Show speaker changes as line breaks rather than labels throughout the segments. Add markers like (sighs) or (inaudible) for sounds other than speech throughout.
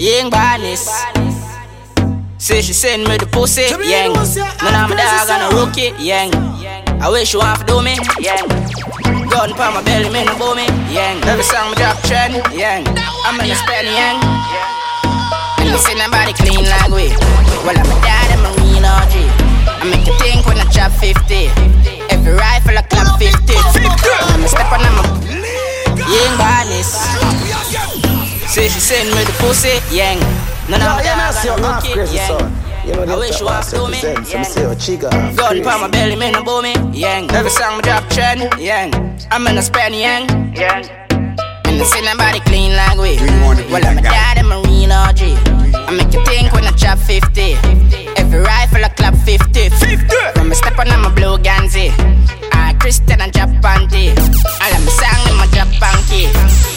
Young badness. Say she send me the pussy, yang. None of my dog on a rookie, yang. I wish you to do me, yang. Gun pa my belly, me no bow me, yang. Every song me drop trend, yang. I'm in a spend, yang. And you see nobody clean like we. Well, I'm a dad, I'm a real OG. I make you think when I drop 50. Every rifle I clap 50. 50. I'm a step on my young badness. Say she send me the pussy, yang. None of my dogs on a rookie, yang.
You know
I
the
wish you want to do me,
so me
yang.
say, chica,
Gun pa my belly, me no bow me, yang. Every song me drop trend, yang. I'm in a span, yang. Yang. And I see nobody clean like we. Well, I'm a dad, I'm a real OG. I make you think when I drop 50. Every rifle I clap 50. 50. From a step on, I'm a blue Ganzi. Ah, I Christian and drop panty. All of my song in my drop panky.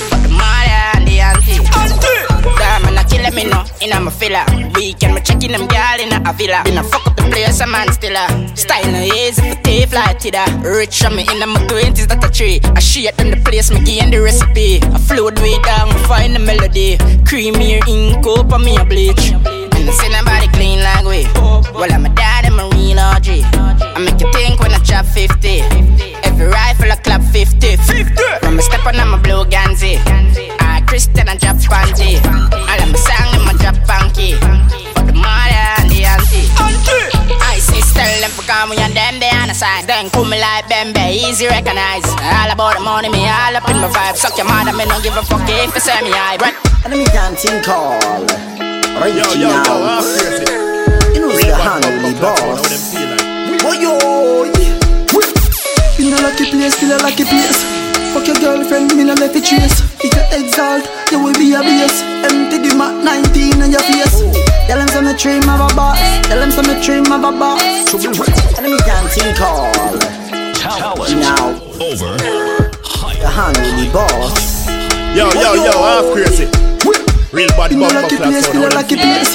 But the mother and the auntie. Auntie. Damn, man, I killing me no, in I'm a filler. Weekend, me checking them girl in a villa. Been a fuck up the place, a man still a. Style no easy for flight to. Rich on me in my twenties, that a tree. I shit in the place, me gain the recipe. I float way down, find the melody. Creamy ink up on me a bleach. And I see nobody clean like we. Well, I'm a dad, I'm a. I make you think when I drop 50. Every rifle I clap 50. 50. From a step on, I'm a blue Ganzi. I Christian and drop panty. All of my song in my drop funky. For the mother and the auntie. I say tell them for come and them they on the side. Then come me like Bembe, easy recognize. All about the money, me all up in my vibe. Suck your mother, me don't give a fuck if you say me high. Right?
And me can't think all. Reaching
Yo, yo, yo,
out.
half crazy.
You know it's the hand of the boss. Oh yo,
In a lucky place, still a lucky place. Fuck your girlfriend, me no left it trace. If you exalt, you will be a base. Empty the Mac 19 on your face. Tell them some dream of a boss. Tell them some dream of a boss.
and me can't think all. Now
Over.
the hand of the boss.
Yo, yo, yo, half crazy. Real body
In a
bumper
lucky
clap
place,
sound.
still a
how them
lucky
feel
place.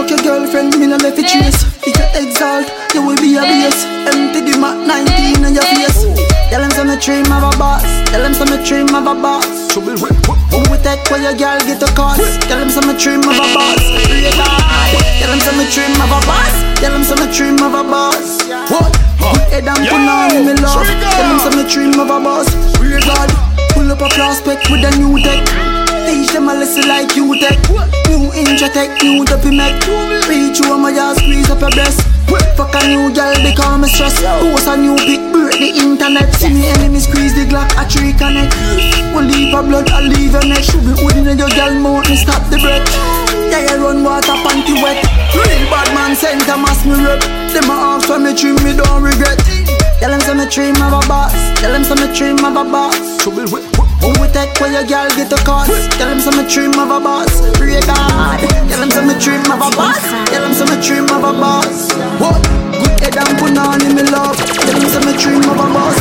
Fuck your girlfriend, me no left it trace. If you exalt, you will be a base. Empty the Mac 19 on your face. Tell them some dream of a boss. Tell them some dream of a boss. Who we take where your girl get a cost? Tell them some dream of a boss. Real hard. Tell them some dream of a boss. Tell them some dream of a boss. What? Put head and put on me love. Tell them some dream of a boss. Real God. Pull up a prospect with a new tech. Teach them a lesson like you tech. New intro tech, new dopey make. Reach you my ass, squeeze up your breast. Fuck a new girl, become a stress. Post a new pic, break the internet. See me enemy squeeze the Glock, a tree connect. Will leave a blood, I leave your neck. Should be holding in your girl mouth and stop the breath. Yeah, you run water, panty wet. Real bad man, send a mass me rep. Them a ask for me trim, me don't regret. Tell them some me dream of a boss. Tell them some me dream of a boss. Who we take where your girl get a cost? Tell them some me dream of a boss. Pray God. Tell them some me dream of a boss. Tell them some me dream of a boss. What? Good head and put on in me love. Tell them some me dream of a boss.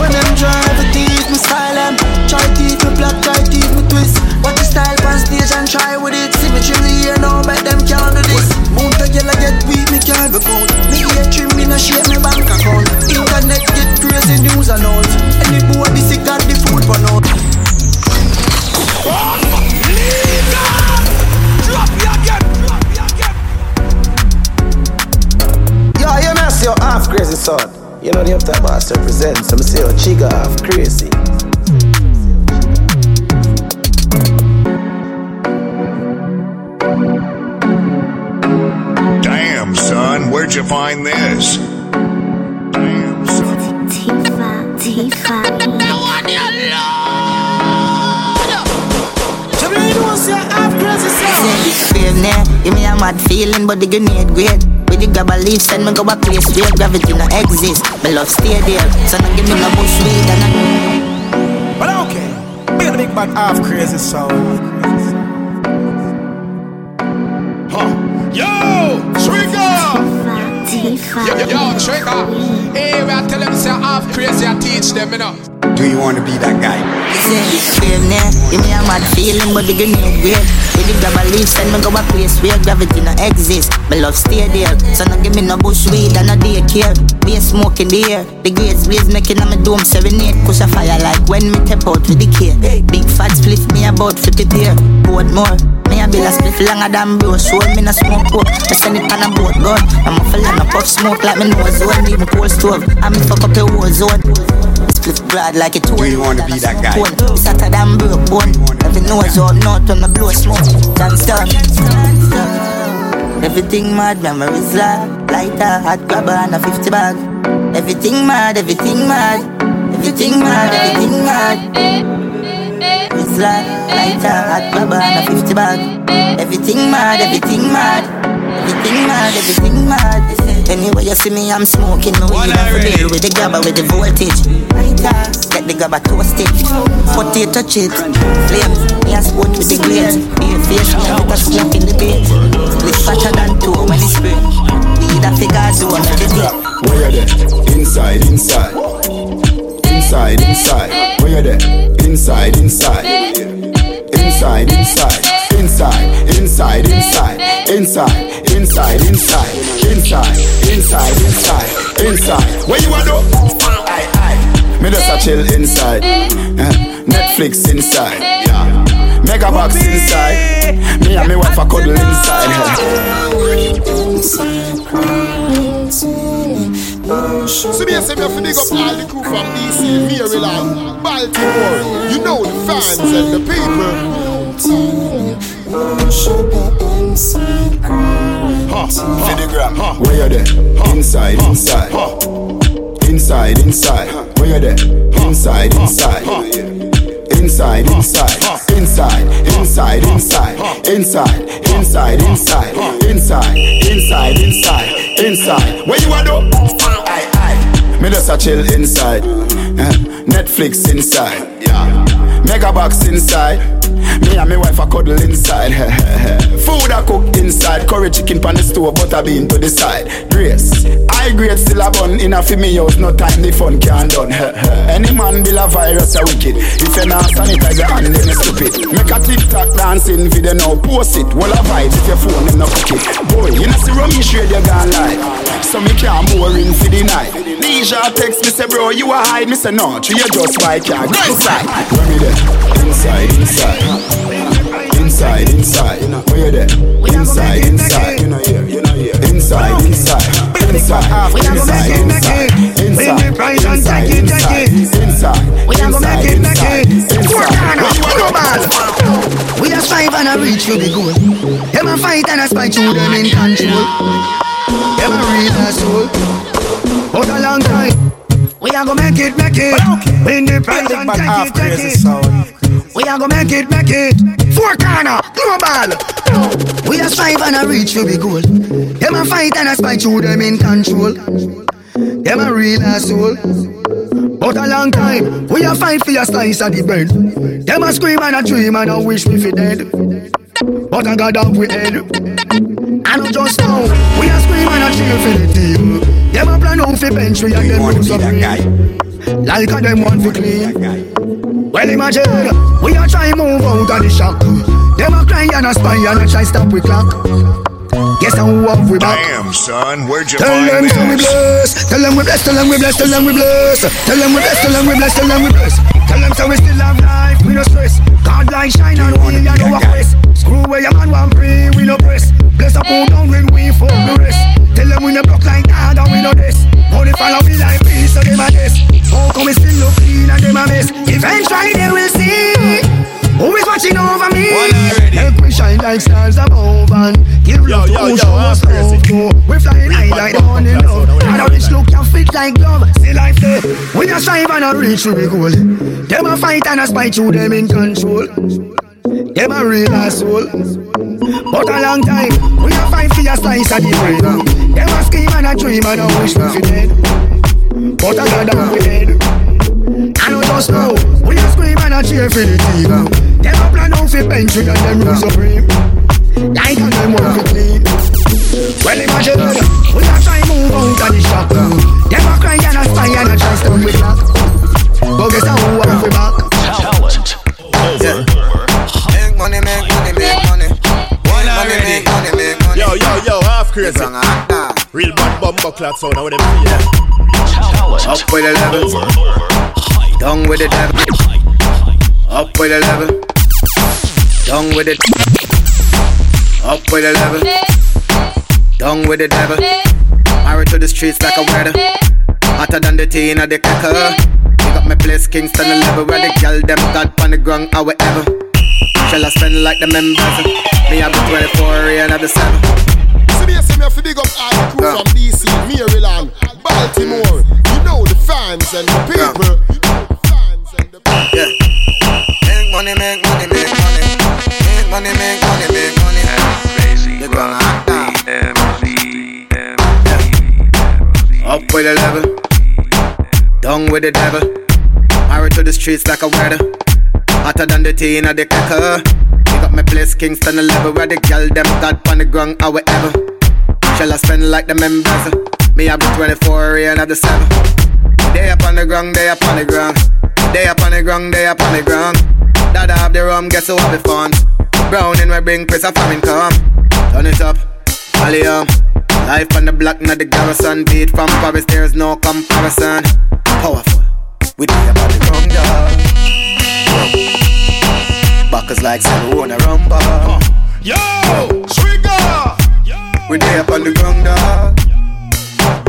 When them the teeth, me style them. Try teeth me black, try teeth me twist. The style on stage and try with it. See me chill here now, bet them can't do this. Moon to yell, I get weak, me can't go count. Me ear trim, me no shake me bank account. Internet get crazy news announced. Any boy this it got the food for now.
Yo, you see your half crazy son. You know the after boss represent. So me say your chica half crazy.
Where'd you find this? Damn, son.
Tifa, Tifa.
Fear near, give me a mad feeling, but the grenade great. With the grab a leaf, send me go a place where gravity no exist. My love stay there, so no give me no bush weed and I
But okay, big the big bad half crazy sound.
Huh. Yo,
Yo,
Tifa.
yo, trigger. Hey, we are tell them say half crazy, I teach them, you know.
Do you want to be that guy?
Fear near, give me a mad feeling, but the grenade great. With the grab a leaf, send me go a place where gravity no exist. My love stay there, so no give me no bush weed and no daycare. Be a smoke in the air, the grades blaze making on my dome serenade. Push a fire like when me tap out with the care. Big fat split me about 50 pair, board more. Me a bill a split longer than bro. Show me no smoke coke. Me send it on a boat gun. I'm a fella no puff smoke like me nose oh, zone. Even cold stove. I'm fuck up war zone. Split broad like a tool.
Do you wanna be that guy?
It's hotter than broke bone. Every nose up north when me blow smoke. Dance down. Everything mad, memories live. Lighter, hot grabber and a 50 bag. Everything mad, everything mad. Everything mad, everything mad. It's like lighter, hot grabber and a 50 bag. Everything mad, everything mad. Everything mad, everything mad. Anyway you see me, I'm smoking. No, you have to deal with the grabber with the voltage. Lighter, get the grabber toasted. Foot you touch it. Flames, me a sport with the grades. Be a face, me a bit of smoke in the bed. Split fatter than two when it's spray. Weed a figure zone every day.
Where you there? Inside, inside. Inside, inside. Where you there? Inside, inside. Inside, inside. Inside, inside, inside. Inside, inside, inside. Inside, inside, inside. Inside. Inside. Where you want to? Aye, aye. Me just a chill inside. Eh, Netflix inside. Yeah. Mega box inside. Me and me wife a cuddle inside.
So me say me have to big up all the crew from DC, Maryland, Baltimore. You know the fans and the people.
Huh, Fidigram. Huh. Where you there? Inside, inside. Huh. inside, inside. Where you there? Inside, inside. Inside, inside. Inside, inside, inside. Inside, inside, inside. Inside, inside, inside. Inside. Where you are though? Aye, aye. Me just a chill inside. Eh, Netflix inside. Mega box inside. Me and my wife a cuddle inside. Food I cook inside. Curry chicken pan the stove, butter bean to the side. Grace. I grade still a bun in a fi me house. No time the fun can done. Any man will a virus a wicked. If you not sanitize your hand, then you stupid. Make a TikTok dancing video now. Post it. Well a vibe if your phone them no cook it. Boy, you know see rummy shade you gone live. So me can't in for the night. Deja text me say bro you a hide. Me say no, you just my car. Go inside. Where me there? Inside, inside. Inside, inside. You know where you there? Inside, inside. Inside, inside. Inside, inside. Inside, inside. Inside, inside. Inside,
We are gonna make it, make it.
inside.
Four corner,
Where you
global. We a strive and a reach for the goal. Them a fight and a spite through them in control. Them a real asshole. But a long time. We a gonna make it, make it. Win the prize and take it, take it. We are gonna make it, make it. Four corner, global. We a strive and a reach for the goal. Them a fight and a spite through them in control. Them a real asshole. But a long time, we a fight for your slice of the bread. Them a scream and a dream and a wish me fi dead. But I got up with head. I know just now, we a scream and a cheer for the team. Them a plan out fi bench we and them
wanna
lose a
that
Like a them want fi clean. Well imagine, we a try move out of the shock Them a cry and a spy and a try stop we clock. Guess who have we back?
Damn, son, where'd you
Tell
find
them so we
this?
bless. Tell them we bless, tell them we bless, tell them we bless. Tell them we bless, tell them we bless, tell them we bless. Tell them so we still have life, we no stress. God like shine on we and our quest Screw where your man want free, a reach for the goal. Them a fight and a spite through them in control. Them a real asshole. But a long time, we a fight for your slice of the brain. Them a scheme and a dream and a wish fi dead. But I got down with head. I know just now, we a scream and a cheer for the team. Them a plan out bench with and them lose supreme. Like a them fi clean. Well imagine, we a try move out of the shop. Them a cry and a spy and a try stop with lock. But guess who have we back?
Make money, make money, make money. Make money, make money, make money.
Yo, yo, yo, half crazy.
Wrong,
Real bad bumbo clock sound, how them feel.
ah. Up with the level. Down with the devil. Up with the level. Down with it.
Up with the level. Down with the devil. Married to the streets like a weather. Hotter than the tea in the cracker. Pick up my place, Kingston, the level where the girl them got on the ground, or whatever. Shall I spend like the members? Me have the 24 and have the 7.
See me, see me, I big up all the crew from DC, Maryland, Baltimore. You know the fans and the people. You know the fans and the people.
Yeah.
Make money, make money, make money. Make money, make money, make money.
Crazy. You're gonna act Up with the level. Down with the devil. Married to the streets like a weather. Hotter than the tea in the cracker. Pick up my place, Kingston, the level where the girl them got on the ground, or whatever. Shall I spend like the members? Me have the 24 and have the 7. They up on the ground, they up on the ground. They up on the ground, they up on the ground. Dada have the rum, guess who have the fun? Browning we bring Chris a famine come. Turn it up, Valium. Life on the block, not the garrison. Beat from Paris, there's no comparison. Powerful, we up on the ground, dog. Backers like a rumba.
Yo, Swigger!
We day up on the ground, dog.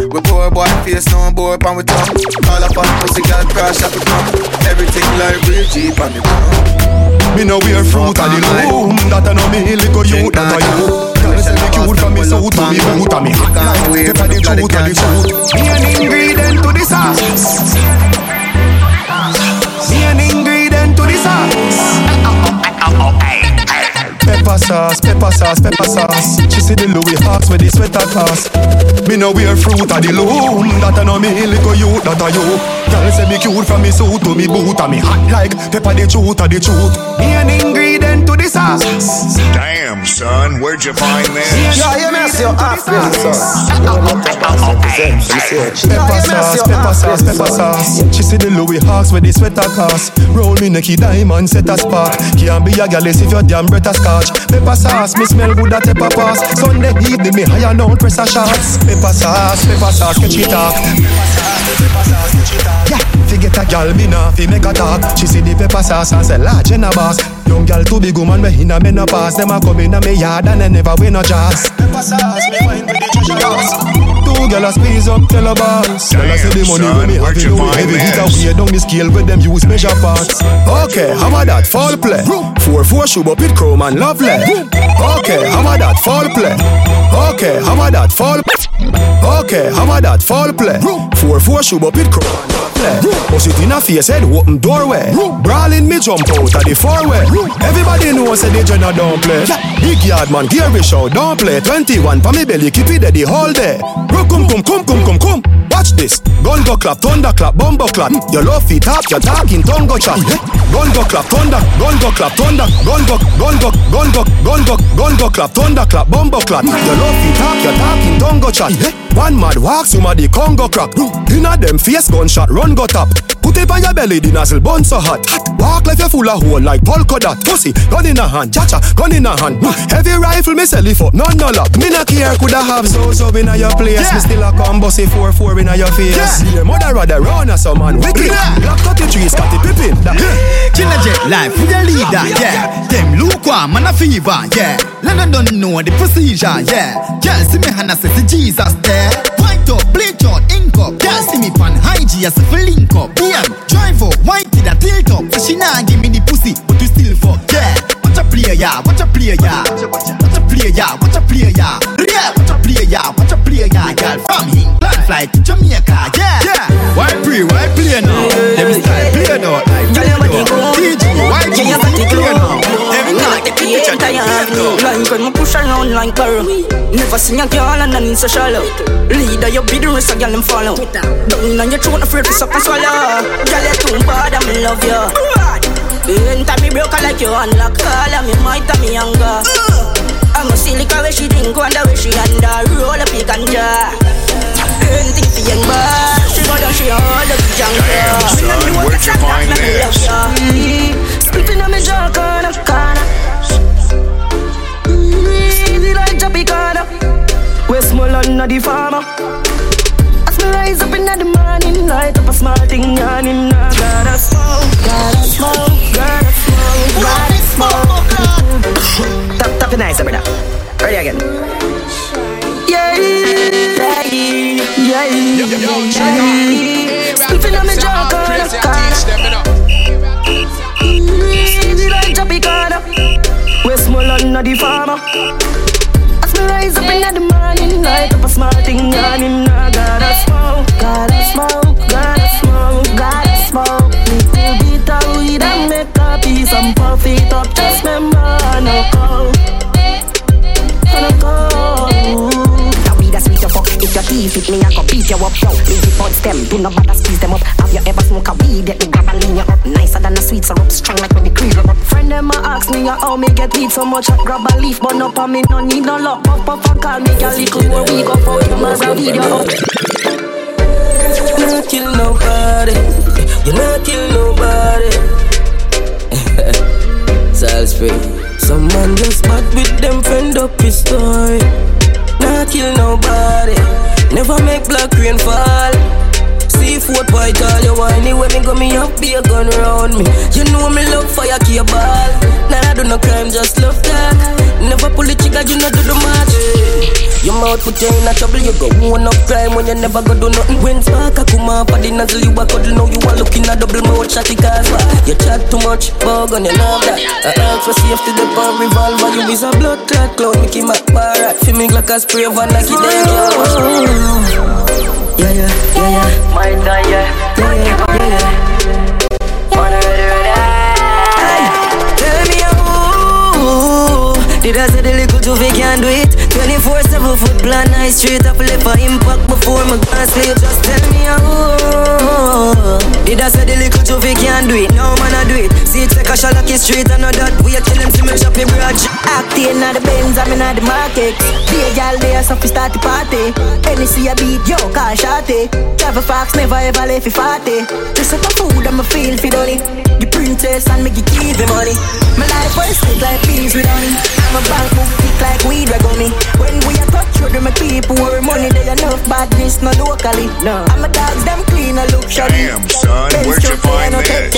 We poor boy face, no boy up on we tongue. Call up on pussy, girl, crash up the come. Everything like real cheap on the ground.
Me no wear fruit of the loom mm, That I know me little you, that I you Girl say me cute from me suit to me boot me. hot like pepper the truth of the truth. Me an ingredient to the sauce Pepper sauce, pepper sauce, pepper sauce. She see the Louis Hawks with the sweater class. Me no wear fruit of the loom. That I know me little you, that I you. Girl say me cute from me suit to me boot and me hot like pepper the truth of the truth. Me an ingredient to the sauce.
Damn, son, where'd you find this?
Yo, you mess your half crazy son. You know what I'm represent. Let me see what she
Pepper sauce, pepper sauce, pepper sauce. She see the Louis Hawks with the sweater class. Roll me necky diamond, set a spark. Can't be a gal if your damn breath a scotch. Pepper sauce, me smell good at pepper pass. Sunday evening me higher now press a shots. Pepper sauce, pepper sauce, catch it talk. Yeah, fi get a gal me nah fi make a talk. She see the pepper sauce and say large in a boss. Young gal too big woman me in a menopause. Them a come in a me yard and they never win a jazz. Pepper sauce, me find with the treasure Two gal a squeeze up, tell a boss. Tell her say the money when me have
you find
heavy hit
this?
away down the scale where them use measure parts. Okay, how about that fall play? Four four shoe up with chrome and lovely. Okay, how about that fall play? Okay, how about that fall? Okay, how about that fall play? Four four shoe up with chrome and lovely. Bust it in a face head, open doorway. Brawling me jump out of the four way. Everybody knows say the general don't play. Big yard man, gear we show don't play. 21 for me belly, keep it there the whole day. Come come come come come come. Watch this. Gun go clap, thunder clap, bumbo clap. Your love feet up, your talking tongue go chat. Gun go clap, thunder, gun go clap, thunder, gun go, gun go, gun go, gun go, gun go clap, thunder clap, bumbo clap. Your love feet up, your talking tongue go chat. One mad walk, some of the Congo crack. Inna them face gunshot, run go tap. It on your belly, the nozzle bun so hot. Walk like you're full of hole like polka dot. Pussy, gun in a hand, cha-cha, gun in a hand. Mm. Heavy rifle, me sell it for none no lock. Me not care, coulda have Zozo in a your place. Me still a come bossy 4-4 in a your face. Yeah. Your mother rather run as some man wicked. Black 33, Scottie Pippen. That-
Killer jet life with the leader, yeah. Them lukewarm and a fever, yeah. London don't know the procedure, yeah. Girl see me and I say Jesus there. Up, bleach out, ink up. Girl see me pan high G as a link up. Yeah, drive up, white with a tilt up. So she nah give me the pussy, but you still fuck, yeah. Watch a player, yeah. Watch a player, yeah. Watch a player, yeah. Watch a player, yeah. Yeah, watch a player, yeah. Watch a player, yeah. Girl from England fly to Jamaica, yeah. Yeah. Why pre, why play now? Them style play now, like why
Yeah, you got it glow. Like the I have no Like when me push around like barrel Never seen a girl and none so shallow Leader, you be the rest of girl them follow. Down on your throat, afraid to suck and swallow. Girl, you too bad, I'm in love you Anytime me broke, I like you unlock All of me might have me younger I'm a silica where she drink, wonder where she under. Roll up your ganja. Anything for young bar She go down, she all up the jungle
Damn, son, where'd you find this? Mm-hmm.
Spitting on me jaw corner, corner. Like not the farmer. As me rise up in the morning, light up a small thing, yawning. I gotta smoke, gotta smoke, gotta smoke, gotta smoke. Tap, tap, nice, brother.
Ready again.
Yeah, yeah, yeah, yeah. Spliffing on me jaw. Stevie like Tropicana. Westmoreland, not the farmer. As me rise up in the morning, light up a small thing, in I
your me, I go beat you up Yo, lazy buds them, do not bother squeeze them up. Have you ever smoke a weed, get me grab a lean you up? Nicer than a sweet syrup, strong like when the cream up.
Friend them a ask me how me get weed so much? I grab a leaf but up on me no need no luck. Puff puff and call me a little more we go for you man a video up
You're not kill nobody. You're not kill nobody. (laughs) Salisbury. Some man just bad with them friend up his story. Not kill nobody Never make black rain fall. See Seafood white all you whiny When me go me up be a gun round me. You know me love fire cable. Nah I do no crime just love that Never pull the trigger you not do the match. Your mouth put you in a trouble You go one up crime when you never go do nothing. When spark a come up the nozzle you a cuddle Now you are looking at double mouth shotty cause why You chat too much bug on your love that. I ask for safety the power revolver You is a blood clot clown Mickey bar Fi me like a spray van like it then Yeah yeah yeah yeah.
My time yeah.
Yeah yeah yeah yeah.
Wanna
Did I say too fake can do it. 24-7 foot plan nice straight up left for impact before my gonna sleep Just tell me who Did I say the little too fake can do it. No man I do it. See it like a shot like straight and know that. We a kill them see me shop me brunch
Acting at the Benz, I'm in the market. Be a gal there, so fi start the party. See a beat, yo, call shotty. Travel fox, never ever left fi party This up a food, I'ma feel fi done it The princess and make you keep the money. My life was sweet like peas with honey. I'm a bank book like weed, we me. When we a touch with my people Worry. Money, they enough badness, not locally. No, I'm a dogs, them clean, I look shabby
Damn, son, where'd you find this?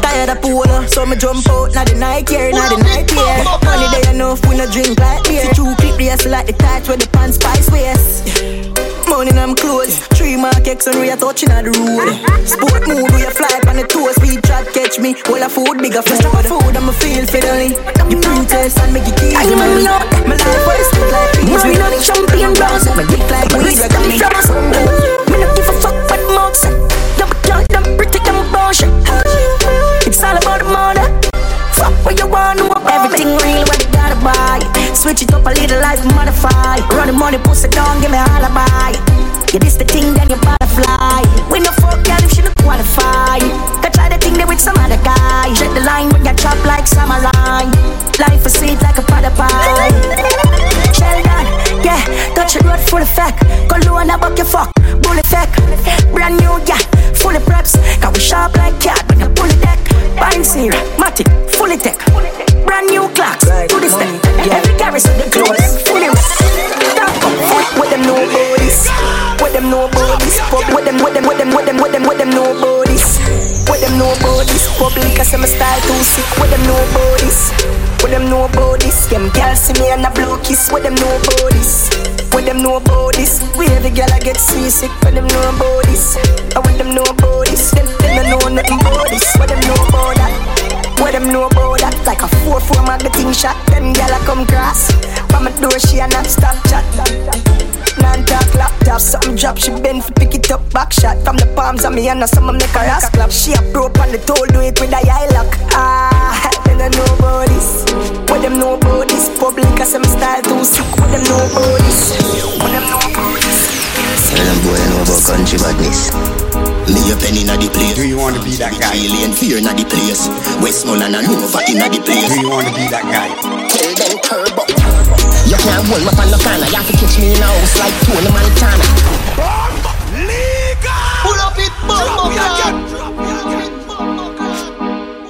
Tired of polo, so me jump out Now the night here, now the night here. Money they enough, we no drink like beer. See two clip race like the tights with the pants spice waist Money in them clothes. Three mark X when we are touching on the road. (laughs) Sport mood, we a fly on the toes. Speed chat catch me, all a food, bigger food. Stop a food, I'ma feel fiddly You princess and make it keep
I a me.
My life was still like peas
Money not champagne bros
My dick like weed, we got me
Me not give a fuck what mouth say Them girl, them pretty, them bullshit. It's all about the money. Fuck what you want, know about Everything real, what you gotta buy. Switch it up a little life, modify Run the money, push it down, give me a alibi Yeah, this the thing, then you butterfly. We no fuck, girl, if she no qualify. Go try the thing there with some other guy. Check the line when you chop like line. Life is sweet like a pot of pie Sheldon, yeah, touch the road full of fact Go low and about your fuck, bullet effect. Brand new, yeah, full of preps Cause we sharp like cat when you pull it deck Buying zero, matic, fully tech. Brand new clocks, to the step Every garrison, the clothes, fully wet Fuck with them, with them, with them, with them, with them, with them nobodies. With them nobodies. Public, I say my style too sick. With them nobodies. With them nobodies. Them girls see me and a blow kiss. With them nobodies. With them nobodies. We every girl I get seasick. With them nobodies. I with them nobodies. Them, them don't know nothing about this. With them know about that With them know about that Like a 4-4 magazine shot. Them girl I come cross. From my door she a not stop chat Non-talk laptop, something drop, she bend for pick it up, back shot. From the palms of me and now some make her ass clap. She a broke on the toe, do it with a eye lock. Ah, them don't know about this What them know about this Public, say my style too sick. What them know about this What them know about this
Tell them boy I know about country badness. Me a penny inna the place. Do you want to be that guy? Alien fear inna the place. Westmoreland and Nova inna the place. Do you want to be that guy?
Tell them curb up You can't hold me on the corner. You have to catch me in a house like Tony Montana.
Pull up it, bum,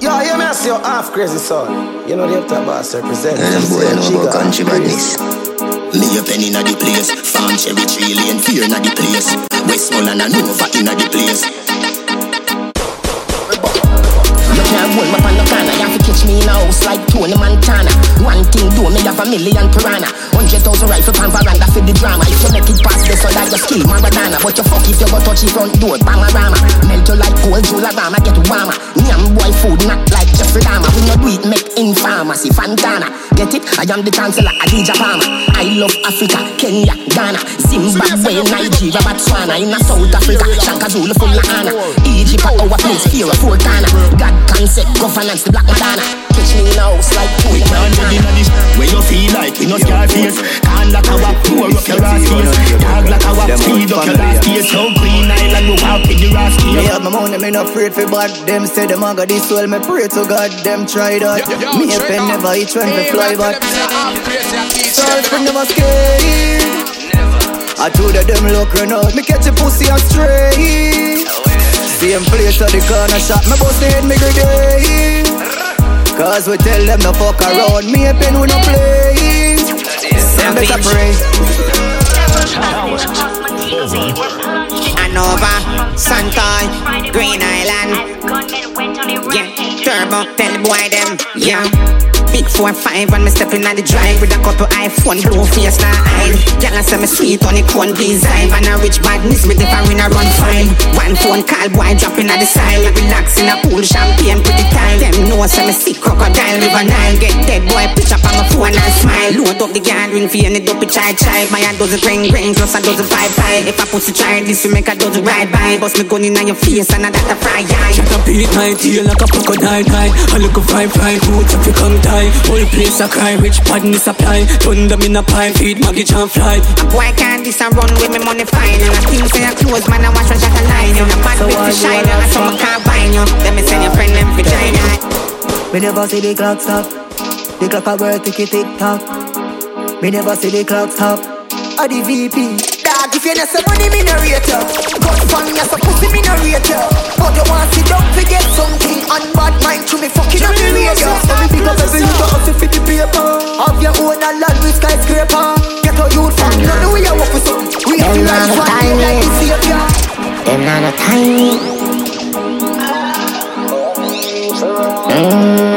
Yo, you me see your half crazy son. You know the after boss represent.
Tell them boy I know about country badness Me a penny inna the place. Farm cherry tree lane fear inna the place. Westmoreland and Nova inna the place.
You can't hold me on the corner Catch me in a house like Tony Montana One thing do me have a
million piranha. Hundred thousand rifle pan veranda for the drama. If you make it past this, so that you skill Maradona. But you fuck if you go touch the front door, Bamarama. Melt you like gold, Jularama, get warmer. Nyam boy food, not like Jeffrey Dahmer. When you do it, make in pharmacy, Fantana. Get it? I am the chancellor, Adidja Palmer. I love Africa, Kenya, Ghana, Zimbabwe, Nigeria, Botswana. In a South Africa, Shaka Zulu full of honor. Egypt, our place, fear of Fortana. God concept, governance, the Black Madonna. Catch me in a house like two in the
Where you feel like, you know, scar face. Can't like a walk, pour up your ass face. Dog like a walk, speed up your last case. So Green Island, we walk with the rascal.
Me have my money, me not afraid for bad. Them say them a got this soul, me pray to God, them try that. Me a pen never each one to fly back. Sorry for ah, never scared. I told her them look run out. Me catch a pussy and stray. Same place at the corner shop. Me bust the head me grenade. Cause we tell them no fuck around. Me a pen we no play. Them better pray.
Anova, Santoy, Green Island. Yeah, Turbo, tell the boy them. Yeah. Big four five when me stepping on the drive with a couple iPhone blue face na eye. Girl I say me sweet on the cone design and a rich badness with the foreign a run fine. One phone call boy dropping at the side, relax in a pool champagne pretty time. Them know say me sick crocodile river Nile get dead boy pitch up on my phone and smile. Load up the gathering for any dopey child child. My a dozen ring ring plus a dozen five five. If I pussy try this, you make a dozen ride by. Bust me gun in your face and I that a fry eye.
Shut up, beat my tail like a crocodile die. I look a five five roots if you come die. Whole place a cry, rich badness supply. Turn them in a pie, feed Maggie and fly.
A boy can't this and run with me money fine And I think say I close man I watch when shot a line And a bad bitch to shine and I some can't bind you Let me send your friend them vagina
Me never see the clock stop. The clock a work ticky tick tock. Me never see the clock stop. A the VP.
Dog, if you not some money, me no rate you. Gun from you, so pussy, me no rate you. But you want to don't forget something. On bad mind to me fucking up the radio.
So me pick up every little hustle for the paper.
Have your own a land with skyscraper. Get a youth from you know we are work for something. We have to
Them
rise
not
one
time
like
me.
the savior.
Them not no time. Mm.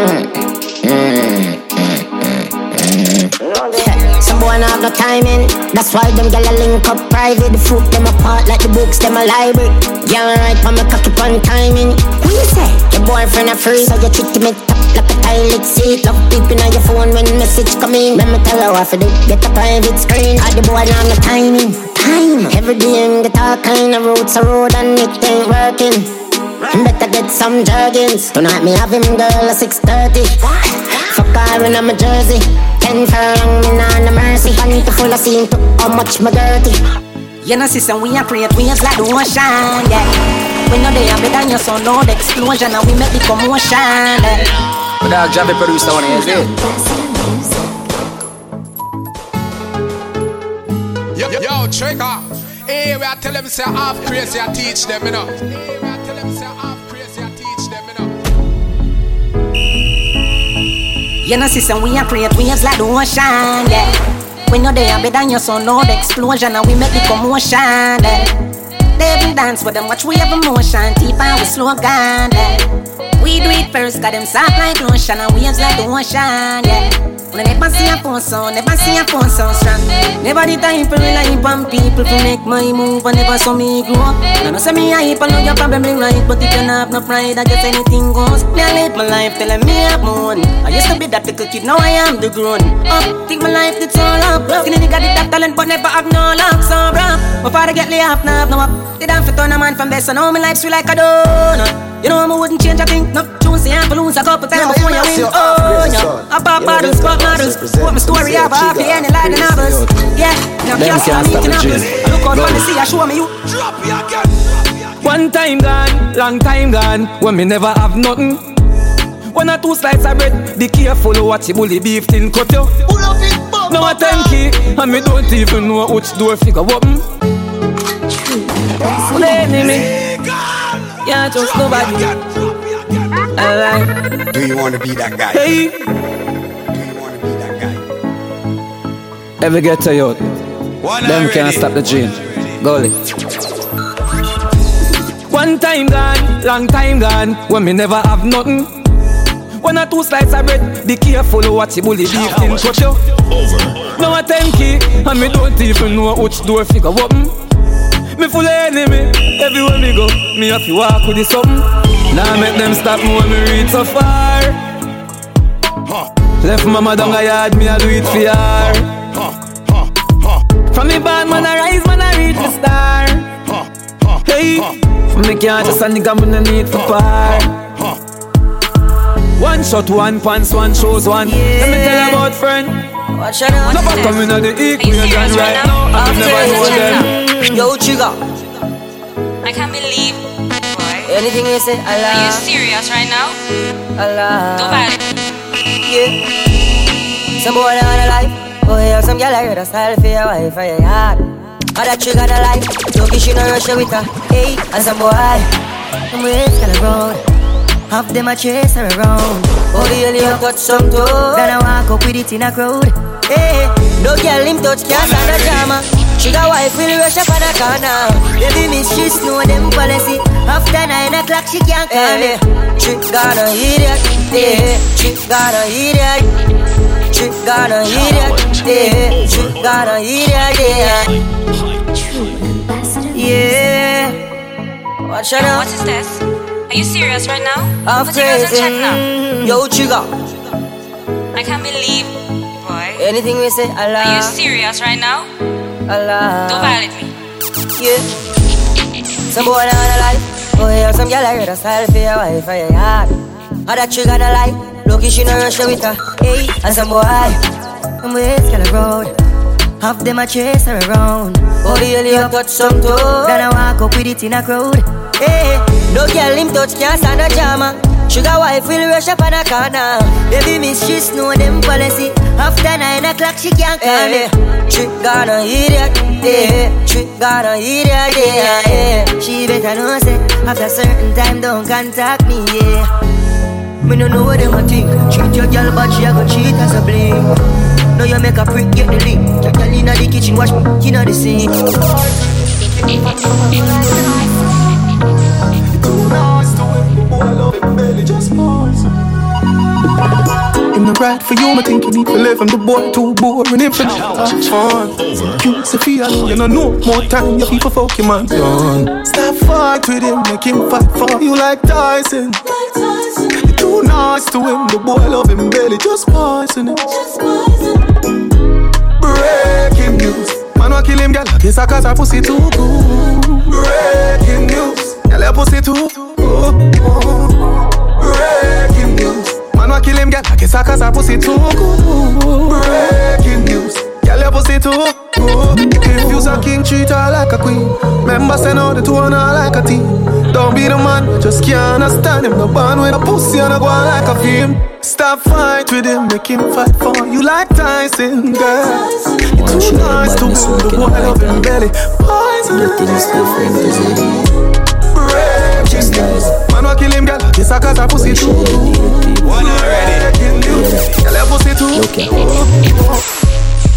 Boy not have no timing. That's why them gyal a link up private. The fruit them apart like the books them a library. Yeah, right for me cocky on timing. Who you say? Your boyfriend a free, so you treat it top like a toilet seat. Love peeping on your phone when message come in. Let me tell her what to do. Get a private screen. All the boy not have no timing. Time. Every day him get all kind of routes a road and it ain't working. Him better get some jerkins. Tonight me have him girl at 6.30 Fuck her in my jersey Ten furlong, me nah no mercy Panty full of scene, took how much my dirty
You know, sister, we are create waves like the ocean, yeah. We know they are better than your son, no the explosion, and we make the commotion, yeah.
But I'll Javi producer one is it?
Yo, yo, trigger. Hey, we are tell them say half crazy, I teach them, you know. You know,
sister, we are create waves like the ocean, yeah. Know they are better than your son, no explosion, and we make the commotion, yeah. They even dance with them, watch we have emotion, deep and we slow down, yeah. We do it first, got them soft like lotion, and waves like the ocean, yeah. We never see a phone sound, never see a phone sound strong. Never the time for rely on people to make my move, and never saw me grow up. Now, no say me hype, I know you're probably right, but if you not have no pride, I guess anything goes. Me, I live my life telling me I'm moon. I used to be that little kid, now I am the grown. Up, think my life it's all up. Skinny nigga did that talent, but never have no luck, so bro. My father get laid off, now have no up. I fit on a man from best, so now my life sweet like a donut. You know i'm wouldn't change a thing, no. Choose the ample lose a couple times before you win. Oh, yeah. I pop bottles, pop models. What my story have, I play any line than others. Yeah, now
Them
just
can't
me
stop
in
the
Look out
Go.
for the sea, I show me you.
One time gone, long time gone, when me never have nothing. One or two slices of bread, be careful what you bully beef tin cut you. Now a ten key, and me don't even know which door figure open. The enemy, yeah, just nobody. Alright.
Do you want to be that guy?
Hey. Ever get to you? Them can't stop the dream. Gully. One time gone, long time gone, when me never have nothing. One or two slices of bread. Be careful what you bully beef in cut you. Now a ten key, and me don't even know which door figure open. Me full of enemy, everywhere me go, me have to walk with the something. Now make them stop me when me reach so far. Left mama down a yard, me a do it for her. From me band, man, I rise, man, I reach the star. Hey, from me can't just a nigga, me no need for par. One shot, one pants, one shows, one. Let me tell you about friend.
Watch out,
Never coming at the equation right now. I never know them.
Yo, Chiga.
I can't believe. Boy.
Anything you say, Allah.
Are you serious right now?
Allah.
Don't bad.
Yeah. Some boy on a life. Oh, yeah, some girl I heard a style for your wife for your yard. Or that trigger the life. Lucky she no rush you with her. Hey, and some boy. Some ways kind of road. Half them a chase her around. Oh, the alien touch some toe. Then I walk up with it in a crowd. Hey, no girl him touch can't stand the drama. She got wife will rush up on the corner. Baby miss she know them policy. After nine o'clock she can't call me. Eh, she got a idiot. Yeah, she got a idiot. She got a idiot. Yeah, she got a idiot. Yeah. Yeah. Watch out.
What is this? Are you serious right now?
I'm
Put your girls in
crazy. Yo, Chiga.
I can't believe. Boy.
Anything we say, Allah.
Are you serious right now?
Allah.
Don't violate me.
Yeah. Some boy on a life. Oh, yeah, some girl I heard a style for your wife for your yard. Or that trigger the light. Lucky she no rush you with her. Hey, and some boy. Some ways kind of road. Half them a chase her around. Oh, the alien touch some toe. Then I walk up with it in a crowd. Hey, no girl him touch can't stand a drama. Sugar wife will rush up on a corner. Baby miss she know them policy. After nine o'clock she can't call me. Eh. She got a idiot, yeah. She got a idiot, yeah, yeah. She better know say after certain time don't contact me, yeah. Me no know what them a think. Treat your girl but she a go cheat as a blame. Now you make a prick get the link. Your girl inna the kitchen wash me inna the sink.
Too nice to him no right for you, I think you need to live. I'm the boy too boring. For have fun. You Sophia, you know no more time. Your people fuck your man done. Stop fight with him, make him fight for you like Tyson. You too nice to him, the boy love him belly, just poison him. Breaking news. Man, wa kill him, girl. Kiss her cause her pussy too good. Breaking news. Girl, your pussy too. Breaking news. Man, wa kill him, girl. Kiss her cause her pussy too. Breaking news. Girl, your pussy too good. If you's a king, treat her like a queen. Remember, send out the two and her like a team. Don't be the man, just can't understand him. No band with a pussy and a go on like a film. Stop fight with him, make him fight for you like Tyson, girl. You too nice to win the boy love him belly. Poison. Cause her pussy too good. One already. Breaking. Girl, your pussy too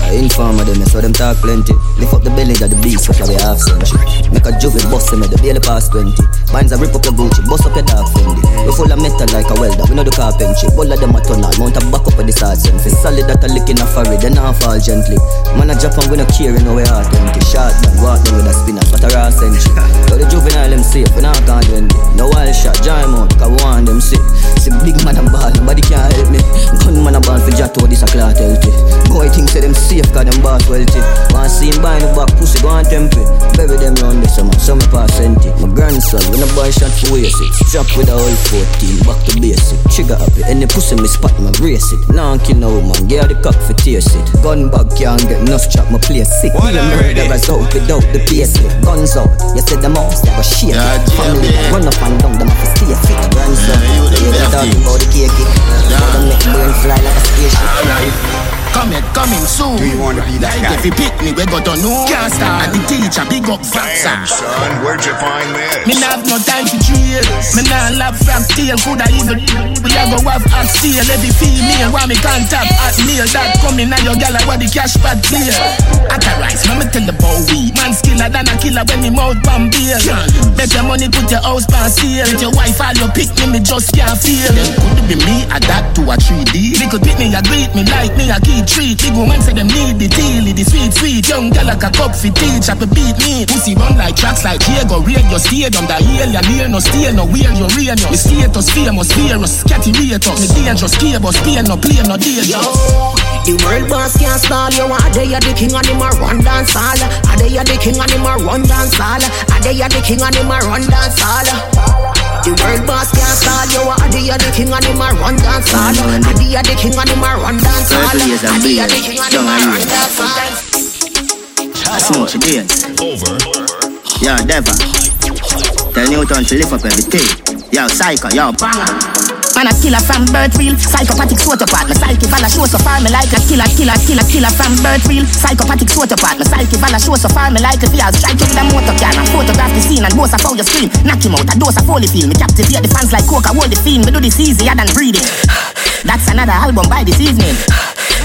I inform of them, so them talk plenty. Lift up the belly of the beast, what we half century. Make a juggle bust them, the daily past 20. Mine's a rip up your Gucci, bust up your dark Fendi. We full of metal like a welder, we know the carpentry. All of them a tunnel, mount a back up of the sergeant. Fi solid that a lick in a forehead, then I fall gently. Man a Japan, we no care, you know we heart empty. Shot down, walk them with a spinner, but a raw century. So (laughs) the juvenile them safe, we not can't do anything. No wild shot, giant out, cause we want them sick. See big man and ball, nobody can help me. Gunman a ball for Jato, this a clot healthy. Boy think say them safe, cause them boss wealthy. Want see him buy the back, pussy go and tempt it. Bury them round this summer, summer pass empty. My grandson, when a boy shot for waste it. Strap with a whole 14, back to basic. Trigger happy, any pussy me spot, my race it. Now kill no woman, get the cock for taste it. Gun bag can't get enough chop, my place sick.
One
Me a
already.
murderers out without the base it. Guns out, you said the mouse, that was shit. Family, run up and down, them have to stay fit. Grandson,
you the
yeah,
best
talking about the cake eh? it. Them make brain fly like a spaceship.
Come here, come in,
coming soon.
Do you want to be that
like
guy?
If you pick me, we got to know. Can't start. And the teacher, big up
Damn, son, where'd you find this?
Me nah have no time for jail. Me nah love from tail. Coulda even we a go have hot steel. Every female want me contact at meal. That coming now your gal what the cash pad clear. Authorize, me me tell the boy we man skiller than a killer when me mouth bomb beer. Bet your money put your house pan sale. Get your wife all your pick me me just can't feel. Could it be me adapt to a 3D? They could pick me a greet me like me a key treat. Big woman say them need the deal, the sweet sweet. Young gal like a cup fi teach up a beat me. Pussy run like tracks like Diego Radio stadium. The alien near no stay no wear your rain. The status famous virus, catty rate up. Me dangerous cable, spear no play no dangerous.
The world boss can't stall you. Are they the king and him a run dance all? Are they are the king and him a run dance all? Are they are the king and him a run dance all? The world boss can't stall you. Are they the king and him a run dance all? Are they are the king and him a run dance all? Are they are the king and him a run dance all?
Smoke your dance.
Over.
Yo, Deva. Tell Newton to lift up everything. Yo, Psycho, yo, banger.
Man a killer from birth real. Psychopathic sociopath My psyche vala show so far Me like a killer, killer, killer, killer from birth real. Psychopathic sociopath My psyche vala show so far Me like a fear Strike up the motor car And photograph the scene And boast of how you scream Knock him out A dose of holy feel. Me captivate the fans like coca Hold the fiend Me do this easier than breathing. (sighs) That's another album by this evening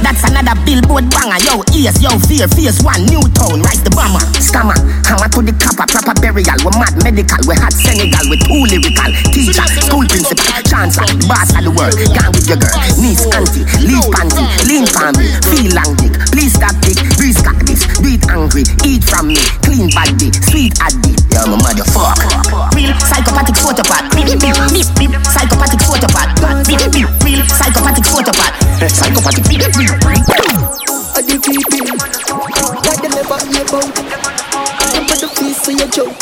that's another billboard banger, yo, ears, yo, fear, fierce one, new tone, rise the bomber, scammer, hammer to the copper, proper burial, we mad medical, we hot Senegal, we too lyrical, teacher, school principal, chancellor, boss of the world, gone with your girl, niece, auntie, leave panty, lean family, feel long dick, please stop dick, please cock this, beat angry, eat from me, clean body, sweet addict, yo, my motherfucker, real psychopathic photopath, psychopathic photopath, real psychopathic photopath, psychopathic
Are the people. Like them never hear about Them put the face for your joke.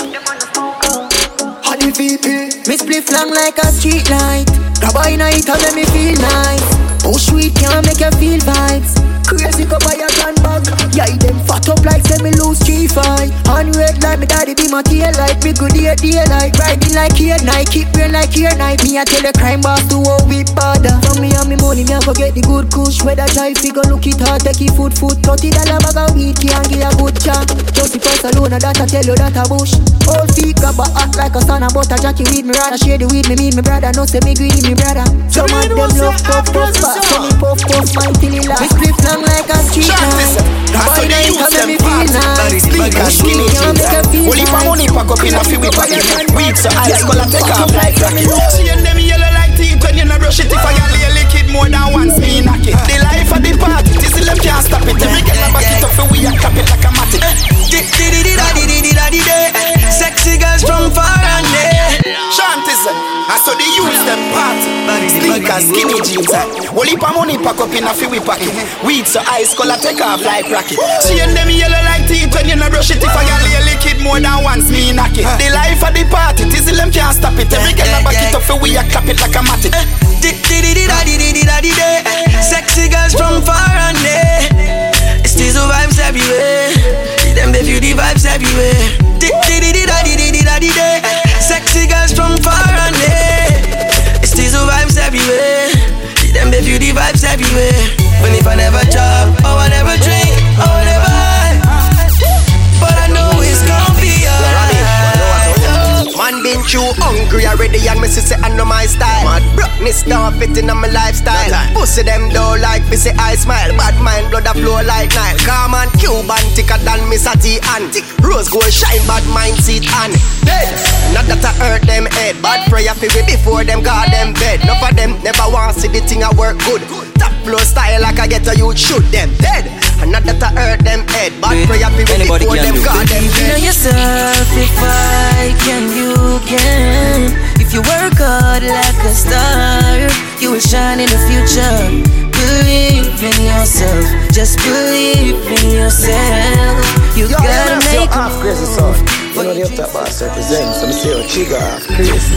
Uh, are the people. Me split long like a street light. Grab a night and make me feel nice. Push sweet can make you feel vibes? Crazy go buy a grand bag Yeah, them fat up like me lose three fight On red like me daddy be my tail light Me good day daylight Riding like here night Keep brain like here night. Me a tell the crime boss to how we bother. From me and me money me a go get the good kush. Whether drive figure look it hard. Take it food food Thirty dollar bag of weed Can't give a good chance Just the price alone that I tell you that a bush. Old feet grab a act like a son of butter. Jackie weed me rather share the weed Me mean me brother. No say me greedy me brother. Some of them love puff puff But me puff puff my till it last. Me split long like a street light
That's how they use them parts Body, body, skinny jeans. Only for money pack up in a few pocket Weed so ice color take off like rocket Chain them yellow like teeth when you no brush it. If I got a liquid more than once me knock it. The life of the party, this them can't stop it. Every girl a back it up for we a cap it like a matic
Sexy girls from far and near
Shanties, I saw they use them party Sneakers, skinny jeans. Only for money pack up in a few pocket uh-huh. Weed so ice color take off like rocket. Chain them yellow like teeth when you no brush it. If I got a liquid more than once me knock it. The life of the party, this them can't stop it. Every girl a back it up for we a clap it like a matic eh, eh,
Sexy girls from far and near. Still the vibes everywhere. Them they feel the vibes everywhere. Sexy vibes everywhere. When if I never chop
already and me see say I know my style. Mad. Brokeness don't fit in on my lifestyle. Pussy them though like me say I smile. Bad mind blood a flow like Nile. Calm and Cuban thicker than me Sati and. Rose gold shine bad mind seat and Dead, not that I hurt them head. Bad prayer for me before them got them bed. Enough of them never want see the thing I work good. Top flow style like I get a youth shoot them. Dead And not that I hurt them head Bad prayer for me
Anybody
before
can
them
do
got them
You know yourself if I can, you can. If you work hard like a star, you will shine in the future. Believe in yourself, just believe in yourself. You
Yo,
gotta
yeah,
make
yo,
a
half crazy son. You know the up top boss represent. So me say yo, Chiga half crazy.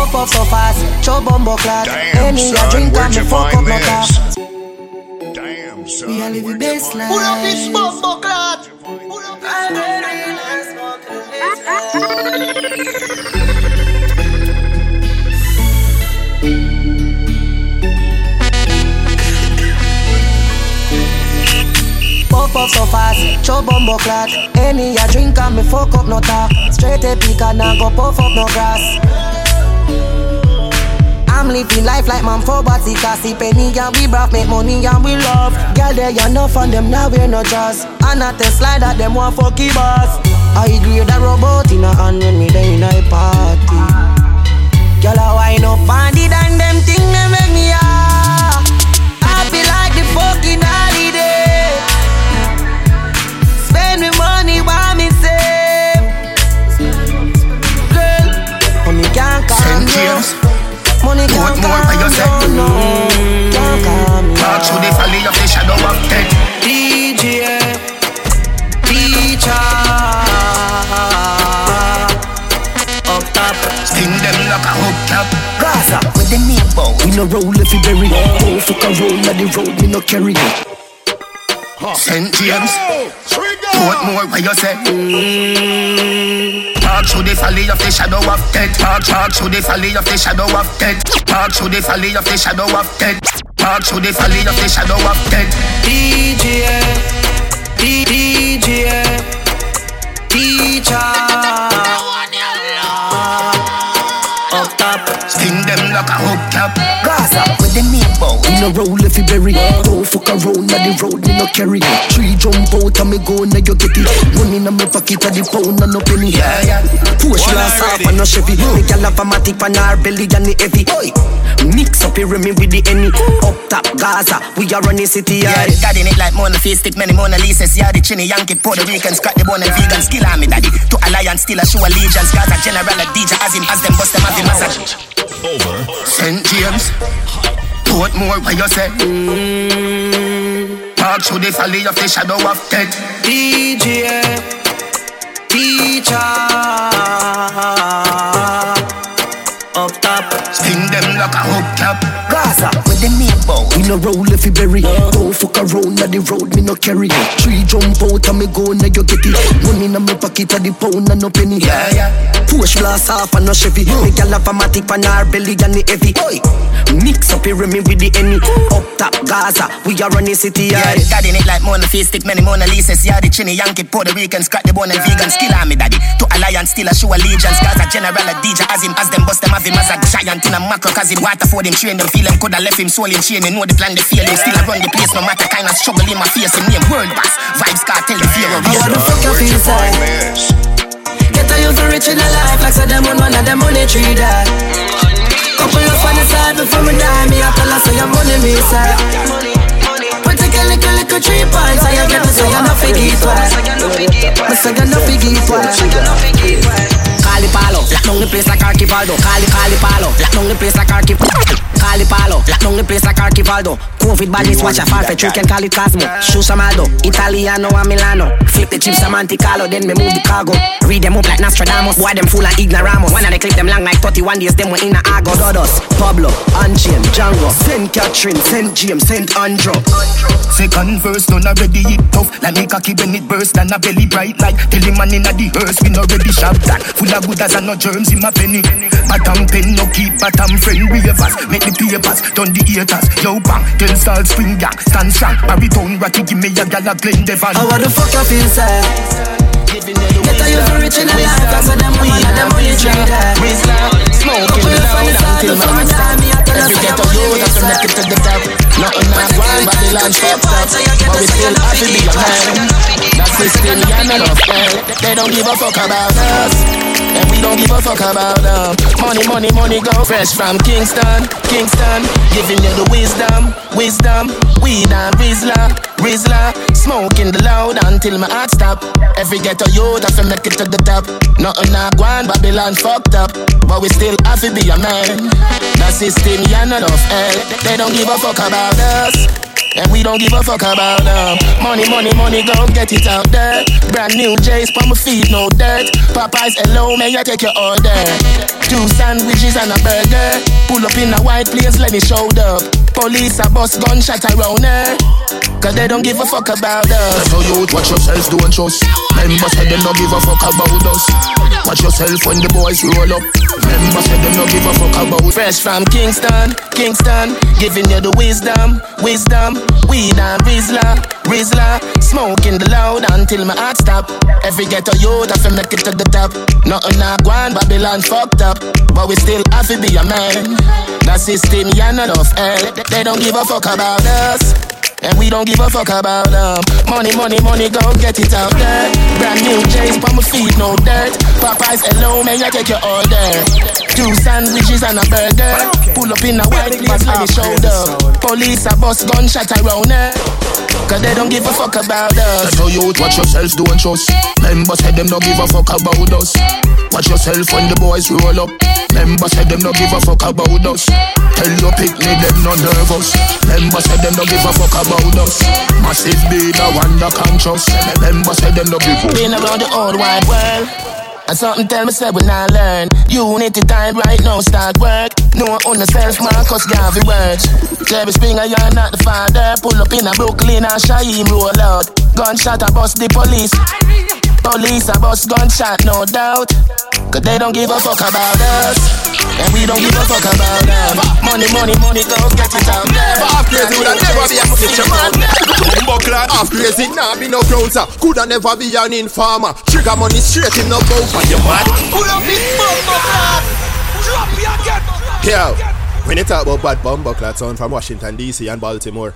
Puff up so fast, chop bumbo clad. Any
I
drink and me fuck up my car.
Damn son,
we are living best life.
Pull up this bumbo clad.
Pull up this bumbo Pop up so fast, chop bumbo clot Any I drink and me fuck up no talk Straight a pick and I go puff up no grass I'm living life like man for body Cause penny and we brav make money and we love. Girl there you enough on them now we're no jazz. And at the slide that them want fucky boss. I agree that robot in a hand when we day in a party. Girl I wind up on it and them thing they make me ah. Happy like the fucking holiday. Spend me money while me save Girl, can't you Money can't
Put more
calm
by yourself.
you, no Can't calm you
Talk through the valley of the shadow of death.
DJ Teacher Up top
Sting them like a hook cap.
Gaza, with the name bow. We no roll if you bury. Don't fuck a roll on the road, me no carry.
St. James. Portmore, where you say? Talk through the valley of the shadow of death. Talk, talk through the valley of the shadow of death. Talk through the valley of the shadow of death. Talk through the valley of the shadow of death.
DJ DJ Teacher Up top
Sting them like a hook cap.
Gaza, with the name bow. We no roll if you bury. Don't fuck a roll on the road, me no carry. Three jump out and me go now you get it. Money in my pocket of the pound and no penny.
Yeah, yeah.
Push
One
glass off
already.
and no Chevy. Me gyal have a matic on her belly and the heavy. Oi. Mix up here me with the any. Up top Gaza, we are running city
Yeah,
yard.
daddy it like Mona Face, stick many Mona Lisas. Yeah, the Chinny Yankee, Puerto Rican, Scott the bone and vegan. Skill army daddy. To alliance, still a show allegiance. Gaza general, a DJ, as him, as them bust them, have him as a.
St. James. Portmore, where you say? Mm-hmm. Talk through the valley of the shadow of death.
DJ Teacher Up top
Sting them like a hook cap.
Gaza, the name bow. We no roll if you bury. Don't fuck around on the road, me no carry. Three jump out and me go now you get it. Money in my pocket of the pound and no penny.
Yeah, yeah.
Push glass off and no Chevy. Me gyal have a matic on her belly and the heavy. Oi. Mix up here me with the any. Up top Gaza, we are running city
Yeah,
yard.
daddy it like Mona Face, stick many Mona Lisas. Yeah, the Chinny Yankee, Puerto Rican, Scott the bone and vegan. Skill army daddy. To alliance, still a show allegiance. Gaza general, a DJ, as him, as them bust them, have him as a giant in a macro. Cause him water for them, train them, feel him. Coulda left him soul in chain. They know the plan, they feel him. Still I run the place, no matter kind of struggle in my face. Him name world boss. Vibes cartel, the fear of
How the fuck you feel say? Get a youth rich in a life like so them on one of them money tree that. Couple of on the side before me die, me a tell her say your money me side. Put a little little three points, so you get me so you no figgy why. Me say you no figgy it why.
Call the palo, lock down the place like Archivaldo. Call the, call the palo, lock down the place like Archivaldo. Call the palo, lock down the place like Archivaldo. COVID badness, watch a far fetch, you can call it Cosmo. Shoe Samado, Italiano and Milano. Flip the chips, some Anticalo, then me move the cargo. Read them up like Nostradamus, boy them full of ignoramos. One of the clip them long like 31 days, them were in a Argo. Dodos, Pablo, Unchained, Django, Saint Catherine, Saint James, Saint Andrew.
Second verse done already it tough Like me cocky when it burst and a belly bright like Tell him man inna the hearse we no ready shop that Full of good as and no germs in my penny Bottom pen no keep bottom friend ravers Make the papers done the haters. Yo bang tell salt spring gang. Stand strong Baritone ratty give me a gal a Glendevon
How the fuck you feel say? Get a youth rich in a life like so them one of them money tree that.
Smoking
Couple of on the side
till
before
my
me die, me a tell her
Every
say
ghetto
your money
youth
me
have to make
side.
it to the top. Nothing not one Babylon fucked up. But we still have to be a man. That system yeah not enough man They don't give a fuck about us And we don't give a fuck about them. Money, money, money go fresh from Kingston Kingston. Giving you the wisdom Wisdom. Weed and Rizla Rizla Smoking the loud until my heart stop. Every ghetto youth have to make it to the top. Nothing not one Babylon fucked up. But we still have to be a man. That system yeah not They don't give a fuck about us and we don't give a fuck about them. Money, money, money, go get it out there. Brand new J's, put my feet, no dirt. Popeyes, hello, may I take your order? Two sandwiches and a burger. Pull up in a white place, let me show up. Police a bust gunshot around her. Cause they don't give a fuck about us.
So you watch yourself, don't trust. Members say them don't give a fuck about us. Watch yourself when the boys roll up. Members say them don't give a fuck about us.
Fresh from Kingston, Kingston, giving you the wisdom, wisdom. Weed and Rizla, Rizla, smoking the loud until my heart stop. Every ghetto youth have to make it to the top. Nothing not gone, Babylon fucked up, but we still have to be a man. That system, yeah, not enough hell. They don't give a fuck about us. And we don't give a fuck about them. Money, money, money, go get it out there. Brand new J's, but my feet no dirt. Popeyes, hello, man, I take your order. Two sandwiches and a burger. Pull up in a white place on the shoulder. Police a bust gunshot around her. Cause they don't give a fuck about us.
So you watch yourself, don't trust. Members say them don't give a fuck about us. Watch yourself when the boys roll up. Members say them don't give a fuck about us. Tell your picnic them not nervous. Members say them don't give a fuck about us. Massive beat a wonder conscious. Members say them don't give fuck.
Been around the old wide world. And something tell me say when I learn. Unity time right now start work. No one on the self Marcus Garvey words Jerry Springer you're not the father. Pull up in a Brooklyn and Shaheem roll out. Gunshot a bust the police. Police a bust gunshot no doubt. Cause they don't give a fuck about us. And we don't give a fuck about them. Money, money, money, go get it out there.
Half crazy would never be a snitcher man. Buckler half crazy, nah be no closer. Coulda never be an informer. Trigger money straight in no boat and you mad
Pull up this bumbo class Drop me again.
Yo, when you talk about bad bumbo clad sound from Washington DC and Baltimore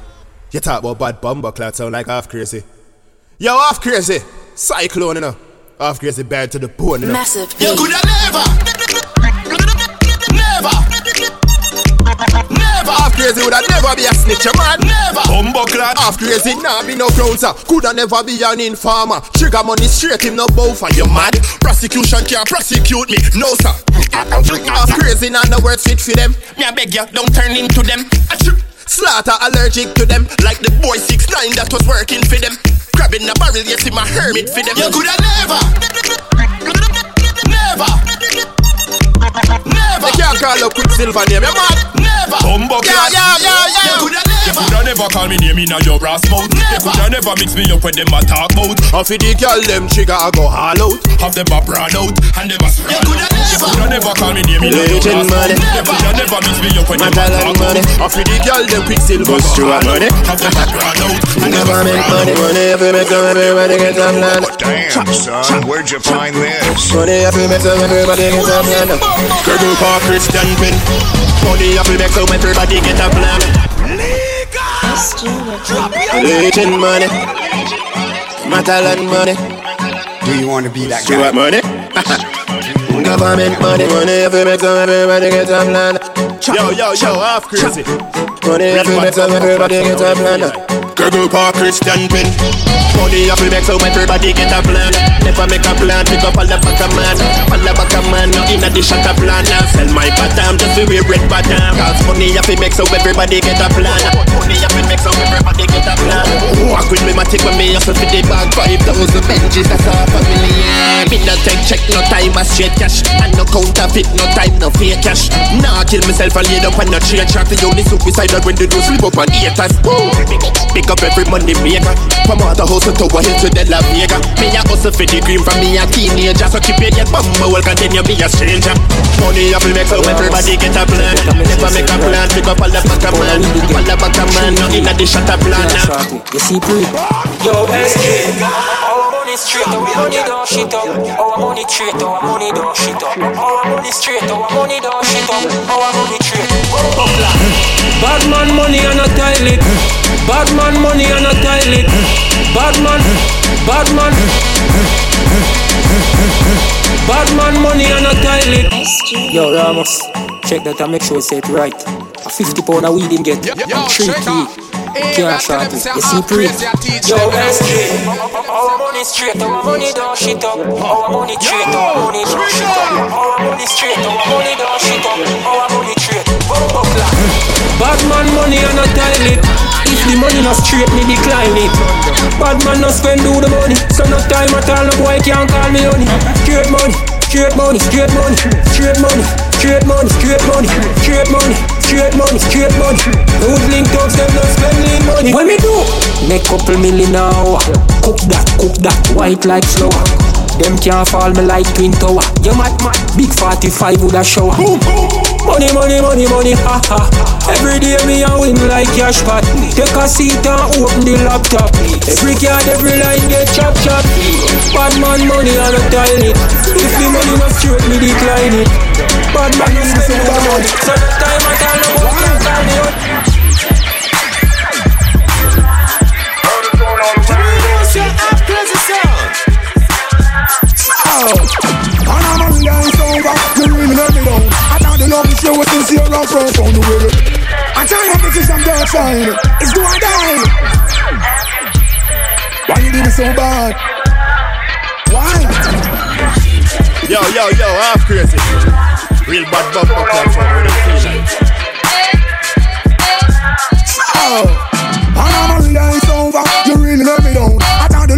You talk about bad bumbo clad sound like half crazy. Yo, half crazy. Cyclone, you know. Half crazy bad to the bone, you know.
Massive.
You coulda never Never Crazy woulda never be a snitcher man. Never. Bumbo clad Half crazy nah be no closer Coulda never be an informer. Trigger money straight him no bow for you mad. Prosecution can't prosecute me No sir. Half crazy nah no words fit for them. Me I beg ya don't turn into them. Slaughter allergic to them Like the boy 6 9 that was working for them. Grabbing the barrel yes him a hermit for them. You coulda never. Never. Never They can't call up Quicksilver name, you mad? Never.
Bumbo
Yeah, yeah, yeah, yeah
You coulda never. You coulda never call me name in a your brass mouth. You coulda never mix me up with them a talk about.
Off the girl them trigger I go all out.
Have them a brand out And them a spread out. You coulda never call me name in a your
Legend
brass
money.
mouth You coulda never mix me up with them a talk
and money.
About
Off the girl them Quicksilver
Bust you a money
Have them a brand out And them a make money. Money if you make some everybody get some land
Damn, son, where'd you find this?
Money if you make some everybody get some land Girl for Christian pin Money if you make some everybody get a plan Legend money. Metal and money.
Do you want to be that
Stuart
guy?
money. (laughs) Government money. Money if you make some everybody get a plan. Yo, yo, yo, half crazy. Money if you make some everybody get a plan Girl for Christian pin Money if you make some everybody get a plan. Never make a plan, pick up all the back of man. All the back of man, not in a dish a plan. Sell my bottom just to wear red bottom Cause money if you make so everybody get a plan. Money if you make so everybody get a plan. Walk with me, my take with me, hustle for the bag. Five thousand Benjis, that's half a million. Me no take check, no time, a straight cash. And no counterfeit, no time, no fake cash. Nah, kill myself and lay down on no trade track The only suicidal when they do sleep up on haters. Woo! Pick up every money maker From out the house to Tower Hill to De La Vega Me a hustle for the cream from me a teenager So keep your head bumble, well continue be a stranger Money up make so everybody get a plan Never make a plan, pick up all the back of man All the back of man, no in a the shot a plan
You see, pre. Yo, SK. Our money straight, our money don't shit up. Our money straight, our money don't shit up. Our money straight, our money don't shit up. Our money straight. Bad man money on a toilet. Bad man money on a toilet. Bad man, bad man. Bad man money on a toilet. Yo, Ramos, check that and make sure say it right. A 50 pound of weed him get. and three key. Can't short it. You see, pre. Yo, SK. Our money straight, our money don't shit up. Our money straight, our money don't shit up. Our money straight, our money don't shit up. Our money straight. Bad man money on a toilet. If the money not straight, me decline it. Bad man no spend do the money. So no time at all, no boy can't call me honey. Straight money, straight money, straight money, straight money, straight money, straight money, straight money. Straight money, straight money. Hoodlink dogs, them not spending money. What me do? Make couple million now. Cook that, cook that, white like slow. Them can't fall me like twin tower. You mad, mad. Big 45 with a shower. Boom, boom. Money, money, money, money, ha ha. Every day me a win like cash pot. Take a seat and open the laptop. Every card, every line get chop chop. Bad man money on a toilet. If the money not straight, me decline it. Bad man you spend the money. So time I tell them what I'm telling you.
And I'm a real over, you really let me down. I thought the love is you was sincere and profound. Well, I tell you this is some dark side. It's do or die. Why you do me so bad? Why?
Yo, yo, yo, half crazy. Real bad bumper clutch when they feel like.
Oh,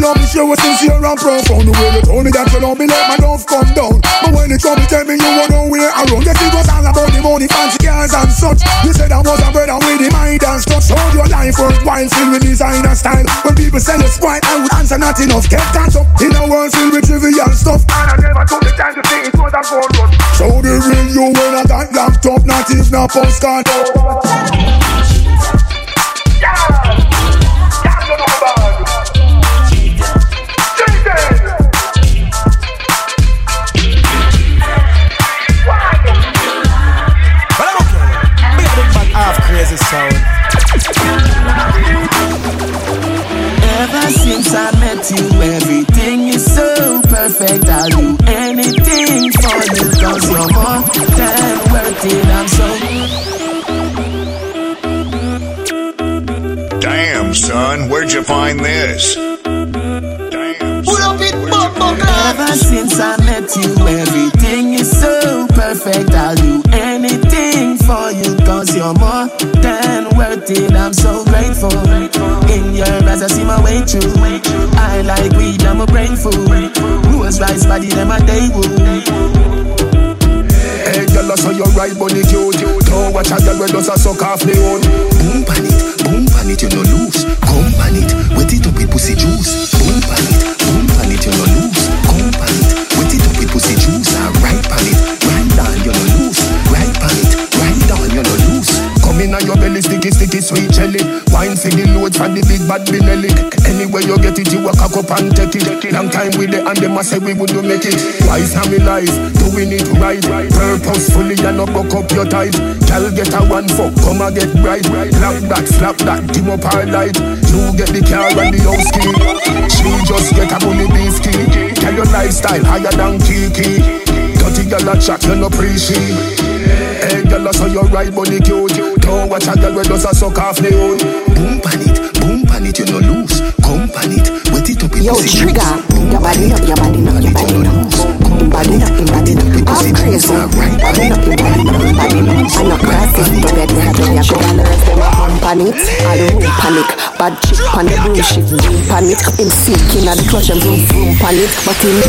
love is you was sincere and profound. Well, you told me that you don't believe my love come down. But when it come, you tell me you want nowhere around. Yes, it was all about the money, fancy cars and such. You said I was a brother with the mind and stuff. Hold your life worthwhile, filled with designer style. When people say it's white, I would answer not enough. Kept hands up in a world filled with trivial stuff. And I never took the time to think it was a gold rush. Show the real you when I got laptop, not even a postcard.
But
Right, bunny cute. Don't watch a girl when does a suck off the own.
Boom
Long time with it, and them a say we would do make it. Wise how we life, doing it right. Purposefully, and not buck up your tight. Girl get a one fuck, come and get bright. Slap that, slap that, dim up our light. You get the car and the house key. She just get a bully beef key. Tell your lifestyle higher than Kiki. Dirty girl a chat, you no appreciate. Hey, girl, I saw you right, bunny cute. Don't watch a girl where does a suck off the own.
Boom pan it, boom pan it, you no lose. Come pan it,
Yo, trigger. Your body up, your body up, your body up. Body up, your body up. I'm crazy. Your body up, your body up, your body up. I'm not crazy, but that way I do ya. Sugar nerves, them a pump on it. I don't panic. Bad chick on the boom pan it. Him sinking at the boom boom pan it. But him,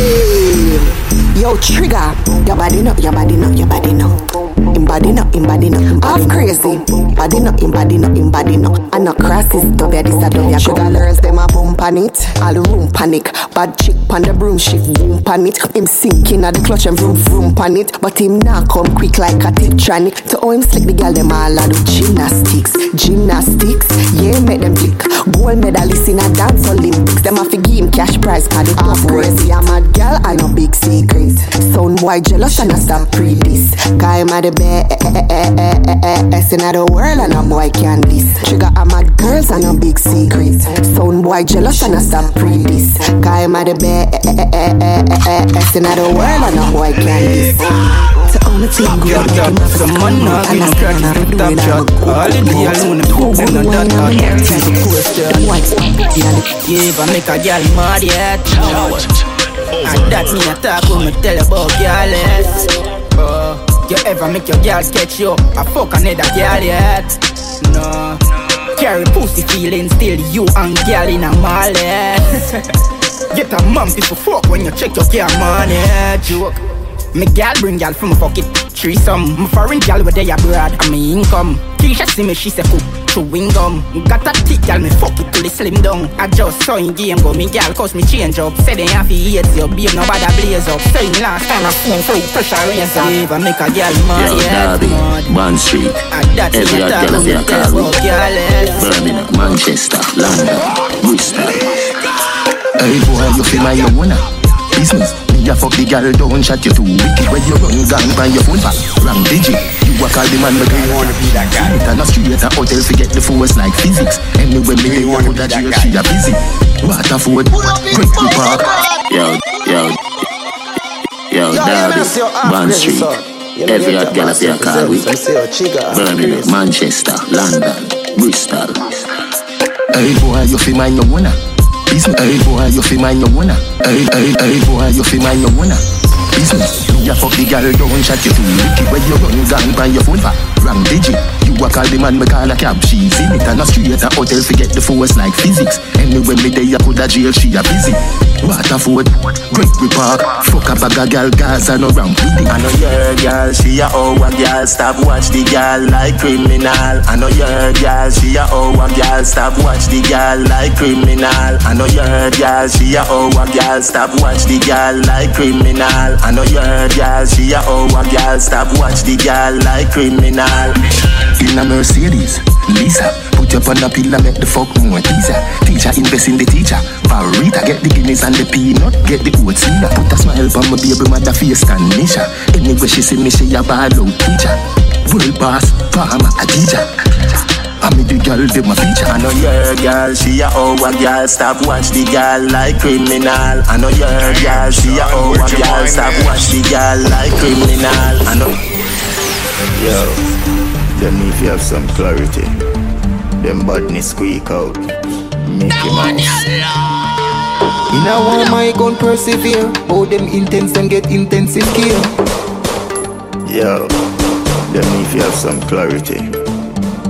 yo, trigger. Your body up, your body up, your body up. Him body up, him body up. Half crazy. Body up, him body up, him body up. I'm not crazy, dub ya, this a dub ya. Sugar nerves, them a pump on it. All the room panic. Bad chick on the broom shift, boom pan it. Him sinking at the clutch and vroom vroom pan it. But him not come quick like a Tiptronic. To how him slick the girl them all a do gymnastics, gymnastics. Yeah, make them flick. Gold medalist in a dance Olympics. Them a fi give him cash prize 'cause the tough crazy. I'm a girl, I know big secret. Sound boy jealous and I stop pre this. Guy I'm at the best in the world and a boy can this. Trigger I'm a girls and a big secret. Sound boy jealous and I stop pre this. Guy I'm at the best in the world and a boy can this. To all the team go
Yo, yo, some man now give me practice to top shot All the day alone, the cook them not that hard Answer the question Yeah, if I make a girl mad yet And that's me a talk when me tell you about girl yes uh, You ever make your girl sketch you I fuck another girl yet. No. Carry pussy feeling still you and girl in a mall yeah (laughs) Get a man people fuck when you check your girl money. Joke
Me gal bring gal from fuck it threesome. Me foreign gal where they abroad and me income. Keisha see me, she say cook chewing gum. Got a thick gal, me fuck it till it slim down. I just saw in game go, me gal cause me change up. Say they have to hate you, babe, nobody blaze up. Say me last time I seen so pressure raise up. If I make a gal mad,
Yo,
yeah,
Derby,
mad.
Bond Street,
that's
every
it,
hot girl of your
that's
car
gal is.
Birmingham, Manchester, London, Bristol.
Hey boy, you feel my own winner. Business, me a fuck the girl, don't shut you too wicked when you run gang by your phone back. Wrong digit, you a call the man, but you wanna be that guy. It a street, a hotel, forget the force like physics. Anyway, me you wanna that jail, she a busy. Waterford, quick to park.
Yo, yo, yo, Derby, Bond Street, every hot girl of your car with Birmingham, Manchester, London, Bristol.
Hey boy, you feel my own winner. Business, hey boy, you feel my own winner. Hey, hey, hey boy, you feel my winner. Business, you a fuck the girl, don't shut you too wicked when you run gang by your phone back. Wrong digit, you a call the man, me call a cab. She's in it and a street, a hotel, forget the force like physics. Anyway, me day, I could a jail, she a busy. Waterford, Great we Park, fuck a bag girl, Gaza no round with it.
I know your girl, she a our girl. Stop watch the girl like criminal. I know your girl, she a our girl. Stop watch the girl like criminal. I know your girl, she a our girl. Stop watch the girl like criminal. I know your girl, she a our girl. Stop watch the girl like criminal.
In a Mercedes, Lisa, put your on the pillar, make the fuck more teaser. Teacher invest in the teacher. Barita, get the guineas and the peanut, get the oats in. Put a smile on my baby mother face, Tanisha. Anyway, she see me, she a ball out teacher. World boss, farmer, a teacher. I me the girl, them a feature.
I know your girl, she a our girl. Stop watch the girl like criminal. I know your girl, she a our girl. Stop watch the girl like criminal. I know.
Yo, them if you have some clarity, them badness squeak out. Make Mickey Mouse.
In a one my gun persevere. How them intense them get intensive care.
Yo, them if you have some clarity,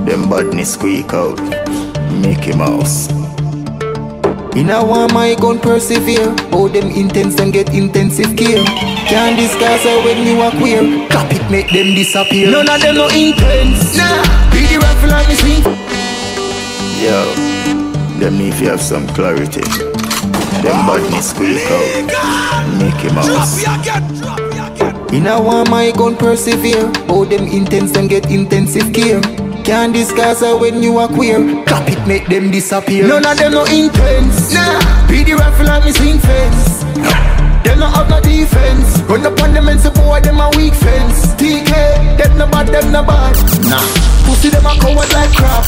them badness squeak out. Mickey Mouse.
In a one my gun persevere. How them intense them get intensive care. Can't discuss her when you are queer. Cap it make them disappear. None of them no intense. Nah, be the rifle on the swing.
Yo, them if you have some clarity, them badness squeak out. Mickey Mouse.
In a one my gun persevere. How them intense them get intensive care. Can't discuss her when you are queer. Cap it make them disappear. None of them no intense. Nah, be the rifle on me swing fence. Them no have no defense. Run up on them and support them a weak fence. TK, them no bad, them no bad. Nah, pussy them a coward like crap.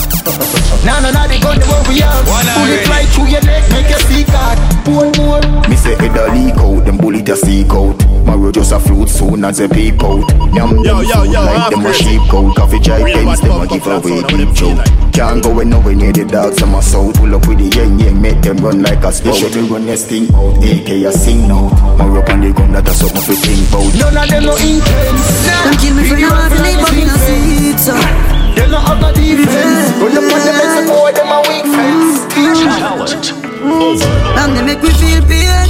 nah, no, nah, they gun the one we have. Bullet fly through your neck, make you see God. Pour more.
Me say it a leak out, them bullet a seek out. Mario just a float soon as a peep out. Nyam
Yo,
them
yo,
food
yo,
like
half
them a
crazy.
sheep coat. Coffee chai
Real
pens,
bad
them a give away
on them
deep
chill
choke. Can't go in nowhere near the dogs, I'm a soul. Pull up with the yang yang, make them run like a spout. They run their thing out, AK a sing out. Mario on the gun, that a something for think about.
None of them no intense.
Them kill me for no have to live, but me no see it so.
Them no have no defense. Run up on them and support them a weak fence.
And they make me feel pain.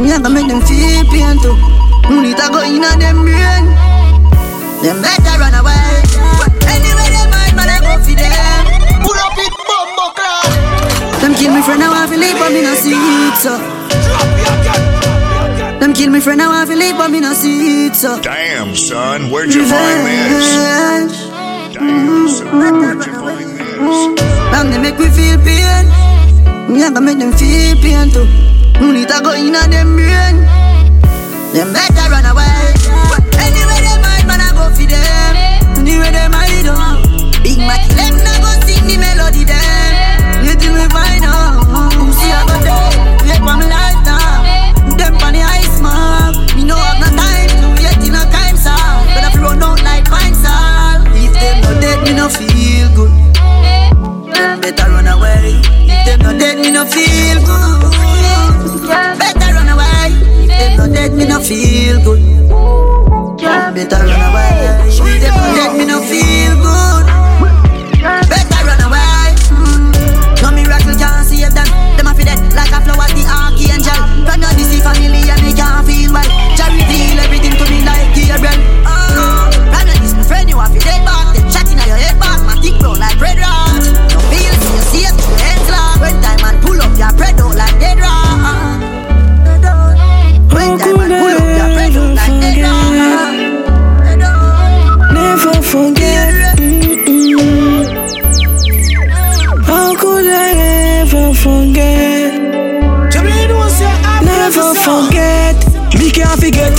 Me a go make them feel pain too. Money ta go inna them brain. Them better run away. Anyway them mind, man I go for them.
Pull up it, bumbo clap.
Them kill me friend, I want to live, but me no see it so. Them kill me friend, I want to live, but me no see it so.
Damn, son, where'd you find this? Damn, son, where'd you find this?
And they make me feel pain. Me a go make them feel pain too. Money ta go inna them brain. Them better run away. Anyway them mind, man I go for them. Anyway them hide on. Oh. Big Mac, them na go sing the melody them. You till we find out. Who see I go there? For me life now. Them on the ice man. Me no have no time to wait in a time song. But I run out like pine salt. If them no dead, me no feel good. Better run away. If them no dead, me no feel good. Better run away. If them no dead, me no feel good. Better run away. If them no dead, me no feel good. Better run away. Mm. No miracle can't save them. Them a fi dead like a flower, the archangel. From your DC family, forget. Never forget. Me can't forget.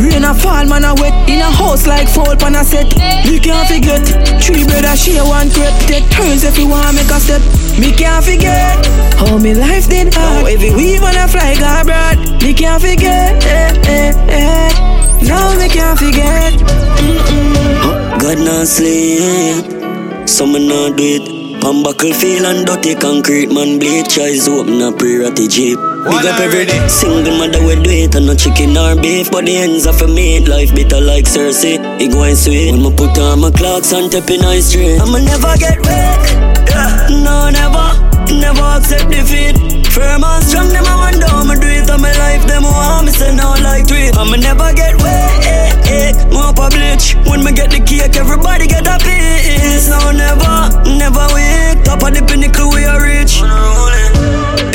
Rain a fall,
man a wet. In a house like fold pan a set. Me can't forget. Three brother share one crep. Take turns if you wanna make a step. Me can't forget how me life did hard. Every weave on a fly got broad. Me can't forget. Eh, eh, eh. No, me can't forget. Mm-mm.
God not sleep, so me not do it. Pan buckle feel and dirty concrete man bleach eyes open a prayer at the jeep. Big up every day. Single mother will do it and no chicken or beef, but the ends of a meat life bitter like cerasee. It going sweet when me put on my clocks and tap in ice street. I'ma never get weak. Yeah. No, never, never accept defeat. Firm and strong, them I want down, me do it on my life, them want me say no like tweet. I'ma never get weak. More publish when me get the cake, everybody get a piece. No, never, never weak. Top of the pinnacle we are rich.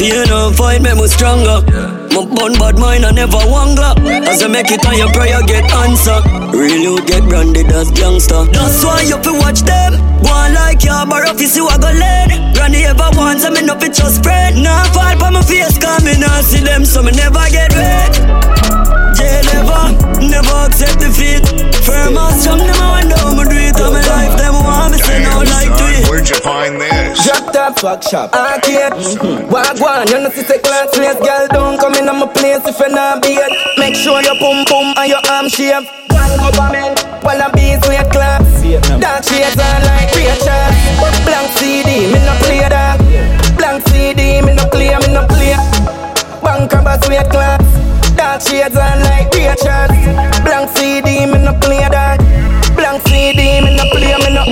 Pain and fight make me stronger. My bun bad mind I never wangler. As I make it on your prayer get answer. Real you get branded as gangster. That's why you fi watch them. One like ya, but if you see what go lead. Granny ever wants, I me no fi just spread. Nah fall pa my face, cause me nah see them, so me never get wet. Jail never, never accept defeat. Firm and strong, them I want down, me do it on my life. Them want me say no like to it.
Where'd you find this?
Drop top fuck shop. Arcade. Walk one, you know see say class place. Girl don't come in on my place if you're not beard. Make sure your pum pum and your arm shave. One government, one a beats with claps. Dark shades on like creatures. Blank CD, me no play that. Blank CD, me no play, me no play. Bank bus with claps. Dark shades on like creatures. Blank CD, me no play that. Blank CD, me no play, me no.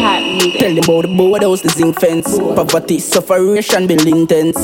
Tell them about the board house, the zinc fence. Poverty, sufferation, building intense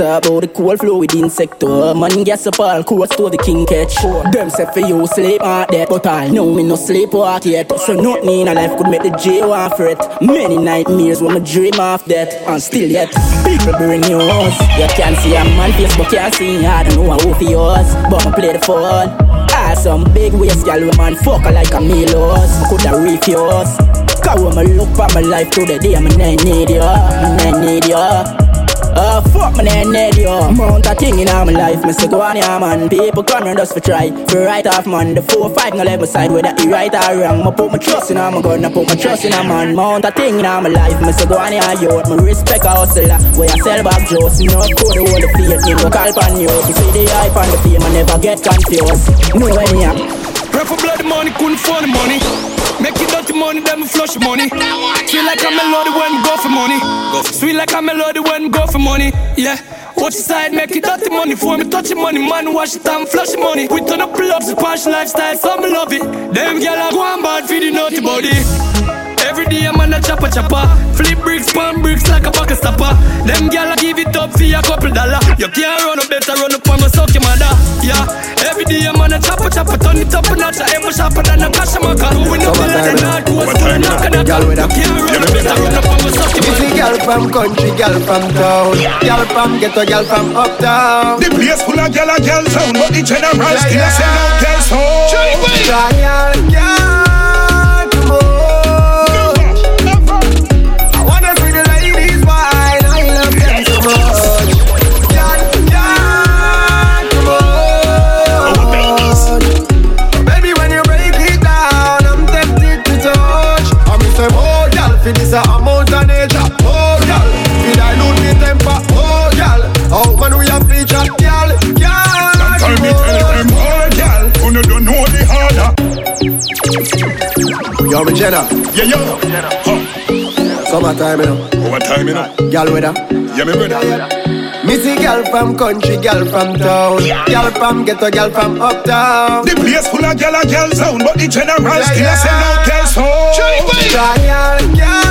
Talk about the cold flow within sector. Oh. Man, gas up all coast to the king catch. Them say for you sleep on that, but I know me no sleep walk yet. So nothing in a life could make the J one for it. Many nightmares when I dream of that, and still yet people bring yours. You can't see a man face, but can't see. I don't know how for yours, but I play the phone. Ah, some big waist, gal, we man fuck her like a Milos. Coulda refuse. Cause when I look at my life through the day, I'm nah need you, nah need you. Uh, fuck me, nah need you. Mount a thing in all my life, me say go on yeah, man. People come around us for try, for right off, man. The four five no level side, whether he right or wrong. Me put my trust in a my gun, I put my trust in a man. Mount a thing in all my life, me say go on yeah, youth. Me respect a hustler, where I sell back jokes. Me no code the whole the faith, me no call pan you. Me see the hype and the fame, I never get confused. No any
Pray for blood money, couldn't find money. Make it dirty money, then me flush money. Sweet like I'm a melody when go for money. Sweet like I'm a melody when go for money. Yeah. Watch the side, make it dirty money. For me touch the money, man, wash it and flush the money. We turn up the posh lifestyle, so me love it. Them gyal a go and bad for the naughty body. Every day I'm on a chopper chopper. Flip bricks, palm bricks like a bucket stopper. Them gyal a give it up for a couple dollar. You can't run up, better run up on my suck your mother. Yeah, every day I'm on a chopper chopper. Turn it up a notch, I'm more sharper than a cash maker We know better than not, who was doing knock and knock You can't run up, better run up on my suck your
Busy
mother.
girl from country, girl from town. Girl from ghetto, girl from uptown.
The place full of gyal a gyal sound, but the general still a sell out gyal sound.
Trial, girl, Yo, me Jenna
Yeah, yo. Huh.
Summertime, you know
Overtime, you know.
Girl, weather
Yeah, me brother.
Missy girl from country, girl from town Girl from ghetto, girl from uptown
The place full of gyal a gyal sound, but the general still
yeah.
sell out gyal sound.
Trial, girl,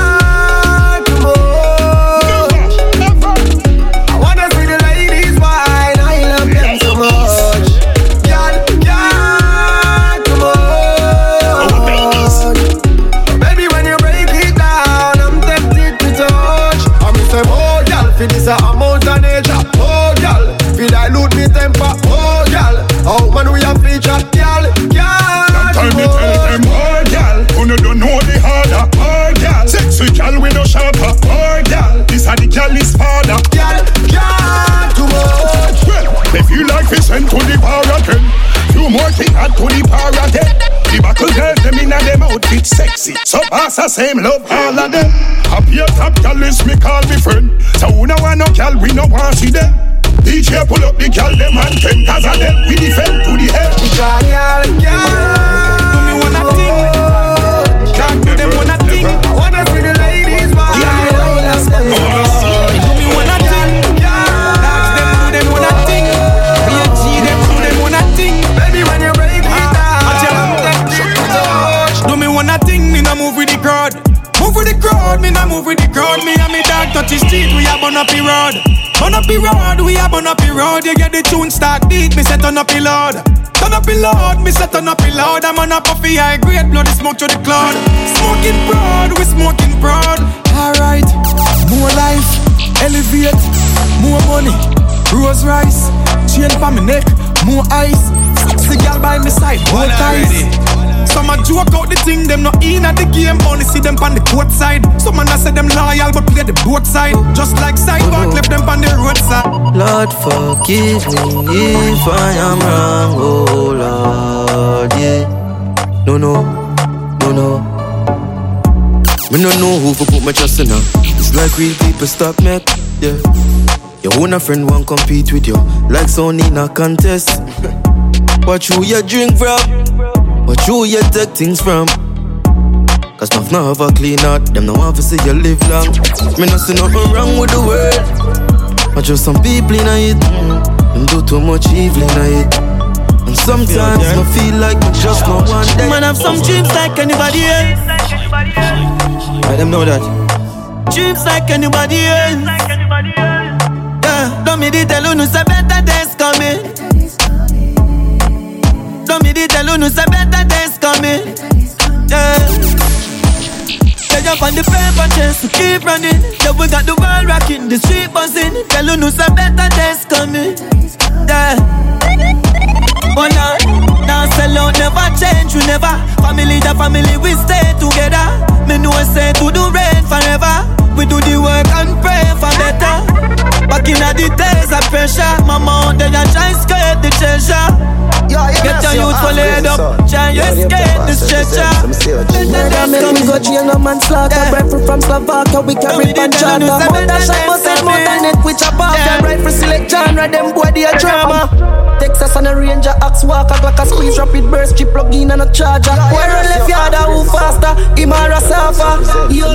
call his father. Girl, girl, too much. Well, they feel like they sent to the bar
again. Few more thing add to the bar again. The battle girls, them inna them outfit sexy. So pass the same love all of them. Happy top girl is me call me friend. So who no want no girl, we no want see them. DJ pull up the girl, them and ten cause of them. We defend to the
end. Girl, girl, girl. Move with the crowd. Me and me dog touch the street, we a burn up the road. Burn up the road, we a burn up the road. You get the tune start beat, me set on up the load. Turn up the loud, me set on up the loud. I'm on a puffy high grade, bloody smoke to the cloud. Smoking broad, we smoking broad. Alright, more life, elevate, more money, rose rice, chain for my neck, more ice. The girl by my side, more ties. Some a joke out the thing, them not in at the game, only see them on the court side. Some man a say them loyal, but play the both side. Just like sidewalk, left them on the roadside.
Lord forgive me if I am wrong, oh Lord, yeah. No, no, no, no. Me no know who for put my trust in her. It's like real people stop me, yeah. Your own a friend won't compete with you, like Sony in a contest. Watch who you drink from, watch who you take things from. Cause enough now have a clean heart, them no want to see you live long. Me no see nothing wrong with the world. But just some people in it, them do too much evil in it. And sometimes I feel like me just no one day.
Man have some dreams like anybody else.
Let them know that.
Dreams like anybody else. Don't me tell you no say better days coming. Don't me tell you no say better days coming. Yeah. Stay up on the paper chase, keep running. Yeah, we got the world rocking, the street buzzing. Tell you no say better days coming. Yeah. But now, now sell out never change, we never. Family the family, we stay together. Me know I say to do rain forever. We do the work and pray for better. Back in the days of pressure, mama they a try escape the treasure. Get your youth for laid up, try you escape the stretcher.
Murder me go jail, no man slaughter. Rifle from Slovakia, we carry pan charter Mother shot, but said mother neck, we chop off Them rifle select genre, them boy they a drama. Texas and a ranger, axe walker Glock a squeeze, rapid burst, chip plug in and a charger. Where run left yard, a who faster, him or a surfer. Yo,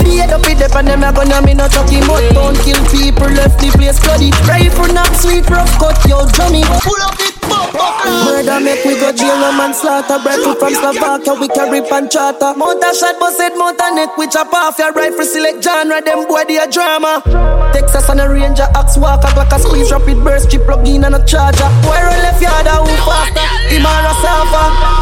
Feed up with them and them a gonna me no chucky Mud bone kill people, left the place bloody. Rifle not sweet, rough cut, yo Johnny. Pull up it, pop Murder make we go jail, no man slaughter. Rifle from Slovakia, we carry pan charter. Motor shot, but said motor neck, we chop off Your rifle select genre, them boy they a drama. Texas and a ranger, axe walker Glock a squeeze, rapid burst, chip plug in and a charger. Where left yard, a who faster, him a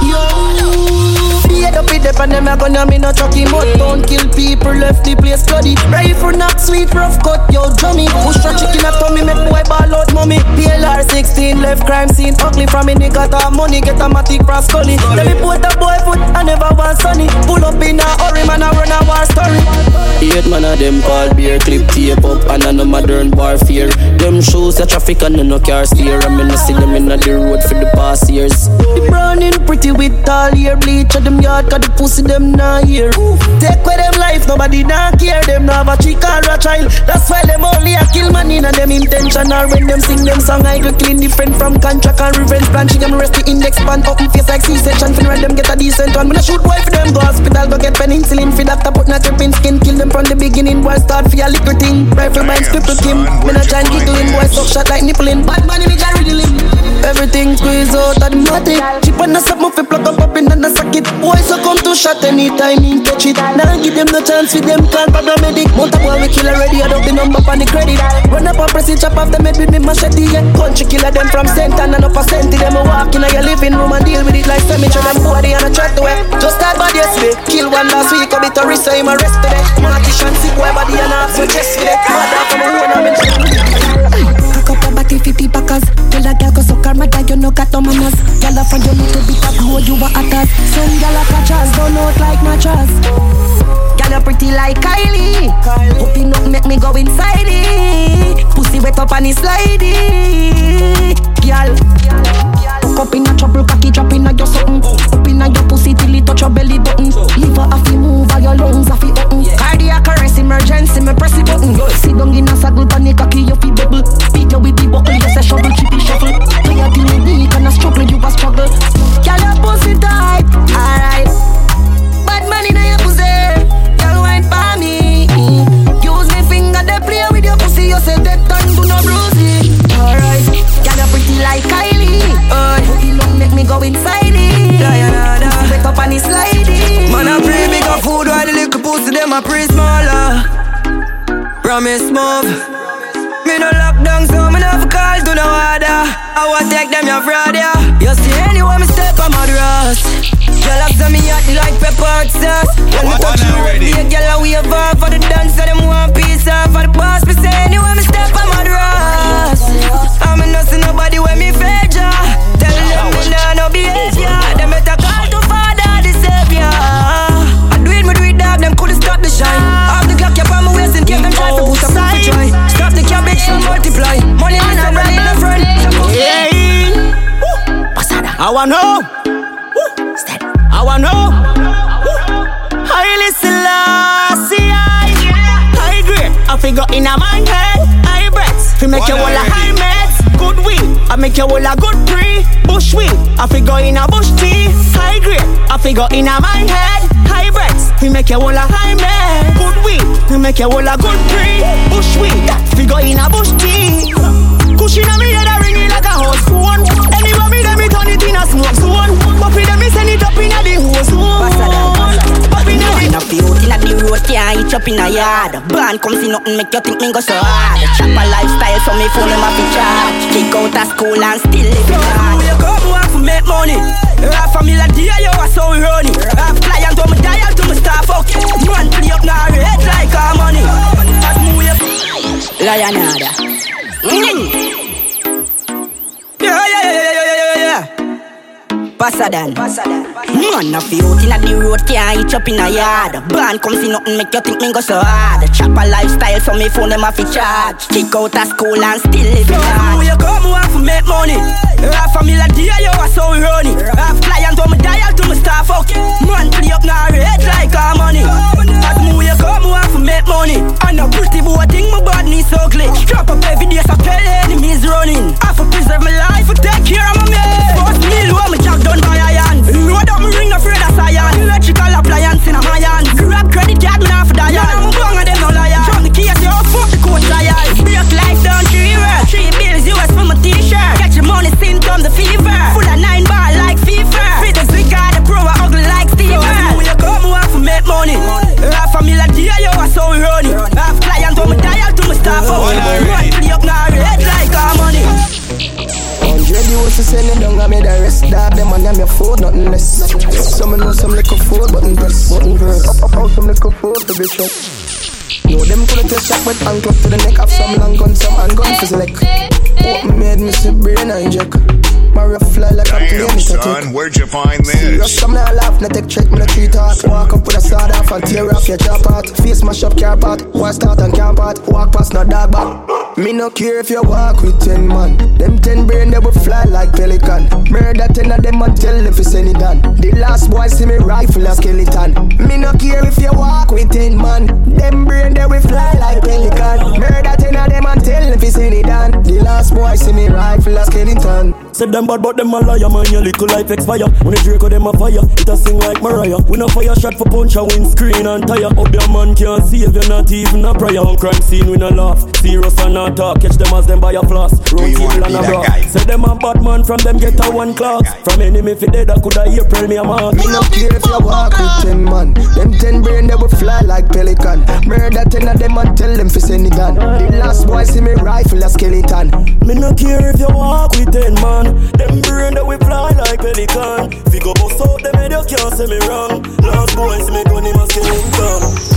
Yo Feed up with them and them a gonna me no chucky Mud bone kill people, left the place bloody. Rifle knock sweet, rough cut, yo drummy Push a chicken at tummy, make boy ball out mommy. PLR 16, left crime scene Ugly from me nigga talk money, get a matic brass scully Let me put a boy foot, I never want sunny. Pull up in a hurry, man, I run a war story.
Eight man of them call beer, clip tape up and a no modern warfare. Them shoes, the traffic and no car steer. I mean, I see them in the road for the past years.
The browning pretty with tall hair bleach at them yard cause the pussy them not here Take away them life, nobody not care. Them not have a chick or a child That's why them only a kill man in and them intentional When them sing them song I go clean different from contract and revenge plan. She them rest the index band up in face like C-section. Fin them get a decent one. When I shoot boy for them go hospital go get penicillin For doctor put not tripping skin. Kill them from the beginning boy start for a little thing. Rifle binds cripple Kim Me not try and giggle in boy suck shot like nippling. Bad money me got riddling Everything squeeze out of the matic Chip on the sub fi plug up up in and a socket. Boy so come to shot anytime he touch it Now give them no chance with them call paramedic Mount boy we kill already I don't the number on the credit. Run up and press it chop off the head with me machete yeah. Country killer them from center and up a centi Them a walk in your living room and deal with it like cemetery Them body and a chat to it Just start bad yesterday Kill one last week a bit of risk him arrest today Martish and sick boy body and half so chest for it off from a one I'm in
Cock up a body 50 packers Tell a girl go suck her mother you no got no manners. Girl a find your little bit of glow you a attack Some girl a catchers don't out like mattress. Girl you pretty like Kylie. Open up make me go inside it. Pussy wet up and it slidey. Girl
Stuck up in a trouble, cocky drop in a your something. Up in a your pussy till it touch your belly button. Liver a fi move, all your lungs a fi open. Mm. Cardiac arrest, emergency, me press the button. Sit down in a saddle, panic cocky, you fi bubble. Beat you with the buckle, you say shovel, chippy shuffle. Play a thing weak and a struggle, you a struggle. Girl, your pussy tight, alright. Bad man in your pussy, girl wine for me. Use me finger, they play with your pussy, you say that turn do no bruising. Alright, girl you pretty like Kylie. Oh, the long make me go inside it.
Diana,
Pussy wet up and it's sliding.
Man, I pray big up food while the little pussy them a pray smaller. Promise move. Me no lockdown, so me no fi call to no order. I want take them your fraud, yeah. You see anywhere me step on my dress. Girl up to me hot like pepper hot sauce. When me touch you, be a girl a wave off for the dance, so them want
wanna know. I wanna know. Haile Selassie, high grade. I figure in a man head, high breaths. Fi make you all a high meds, good weed. I make you all a good pre, bush weed. I figure in a bush tea, high grade. I figure in a man head, high breaths. Fi make you all a high med, good weed. Fi make you all a good pre, bush weed. Figure in a bush tea. Cushion on me smoke zone. But with them me send it up in a the hose zone. But me know
Man, a few out inna the road, can't hitch up in a yard. Band come see nothing, make you think me go so hard. Chopper lifestyle, so me phone them a fi charge. Kick out of school and still live it hard.
You come want to make money. Half a million dear, you are so we run it. Half client to me dial to me start fuck. Man play up now red like our money. As me
Lionada.
Yeah,
Pasadan. Man, a few out inna the road, can't hitch up in a yard. Band come see nothing, make you think me go so hard. Chopper lifestyle, so me phone them a fi charge. Kick out of school and still live it hard.
Who you come want to make money? Half a million dear, you are so we run it. Half client to me dial to me start fuck. Man play up now red like our money. As me wake up, me want to make money. And a pretty boy thing, my body so glitch. Drop up every day, so tell enemies running. I for preserve my life, take care of my man.
Be Know them coulda take shot with ankle to the neck. Have some long gun, some handgun for select What made me see hijack Mario fly like a plane,
Damn,
it a
son, where'd you find
Serious,
this?
some not laugh, not take check, me no treat talk Walk up with a sword off and tear off your jaw part. Face mash up car part, war start and camp part. Walk past no dog back. Me no care if you walk with ten man. Them ten brain they will fly like pelican. Murder ten of them and tell if it's any done. The last boy see me rifle a skeleton. Me no care if you walk with ten man. Them brain they will fly like pelican. Murder ten of them and tell if it's any done. The last boy see me rifle a skeleton getting done
Said them bad, but them a liar, man. Your little life expire. When the Draco them a fire, it a sing like Mariah. We no fire shot for punch a windscreen and tire. Up your man can't save you, not even a prayer. On crime scene, we no laugh. Serious and not talk. Catch them as them buy a floss. Roll
you wanna
table and a
that
bra.
guy?
Say them a bad man from them get a one class. From enemy fi dead, I coulda April me a mark.
Me no care if you walk with ten man. Them ten brain they will fly like pelican. Murder ten of them and tell them fi send it gun. The last boy see me rifle a skeleton.
Me no care if you walk with ten man. Them brain that we fly like pelican. Figure bust out them head, you can't say me wrong. Last boys me gun him a skeleton.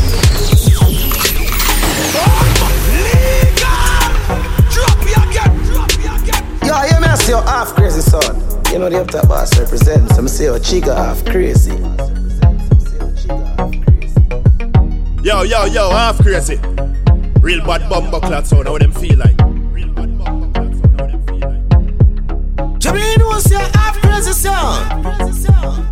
Yo, you me see you half crazy son. You know the up top boss represents. So me see your chica half crazy.
Yo, yo, yo, half crazy. Real bad bumper clock sound, how them feel like.
To me, no, say, I the
sound.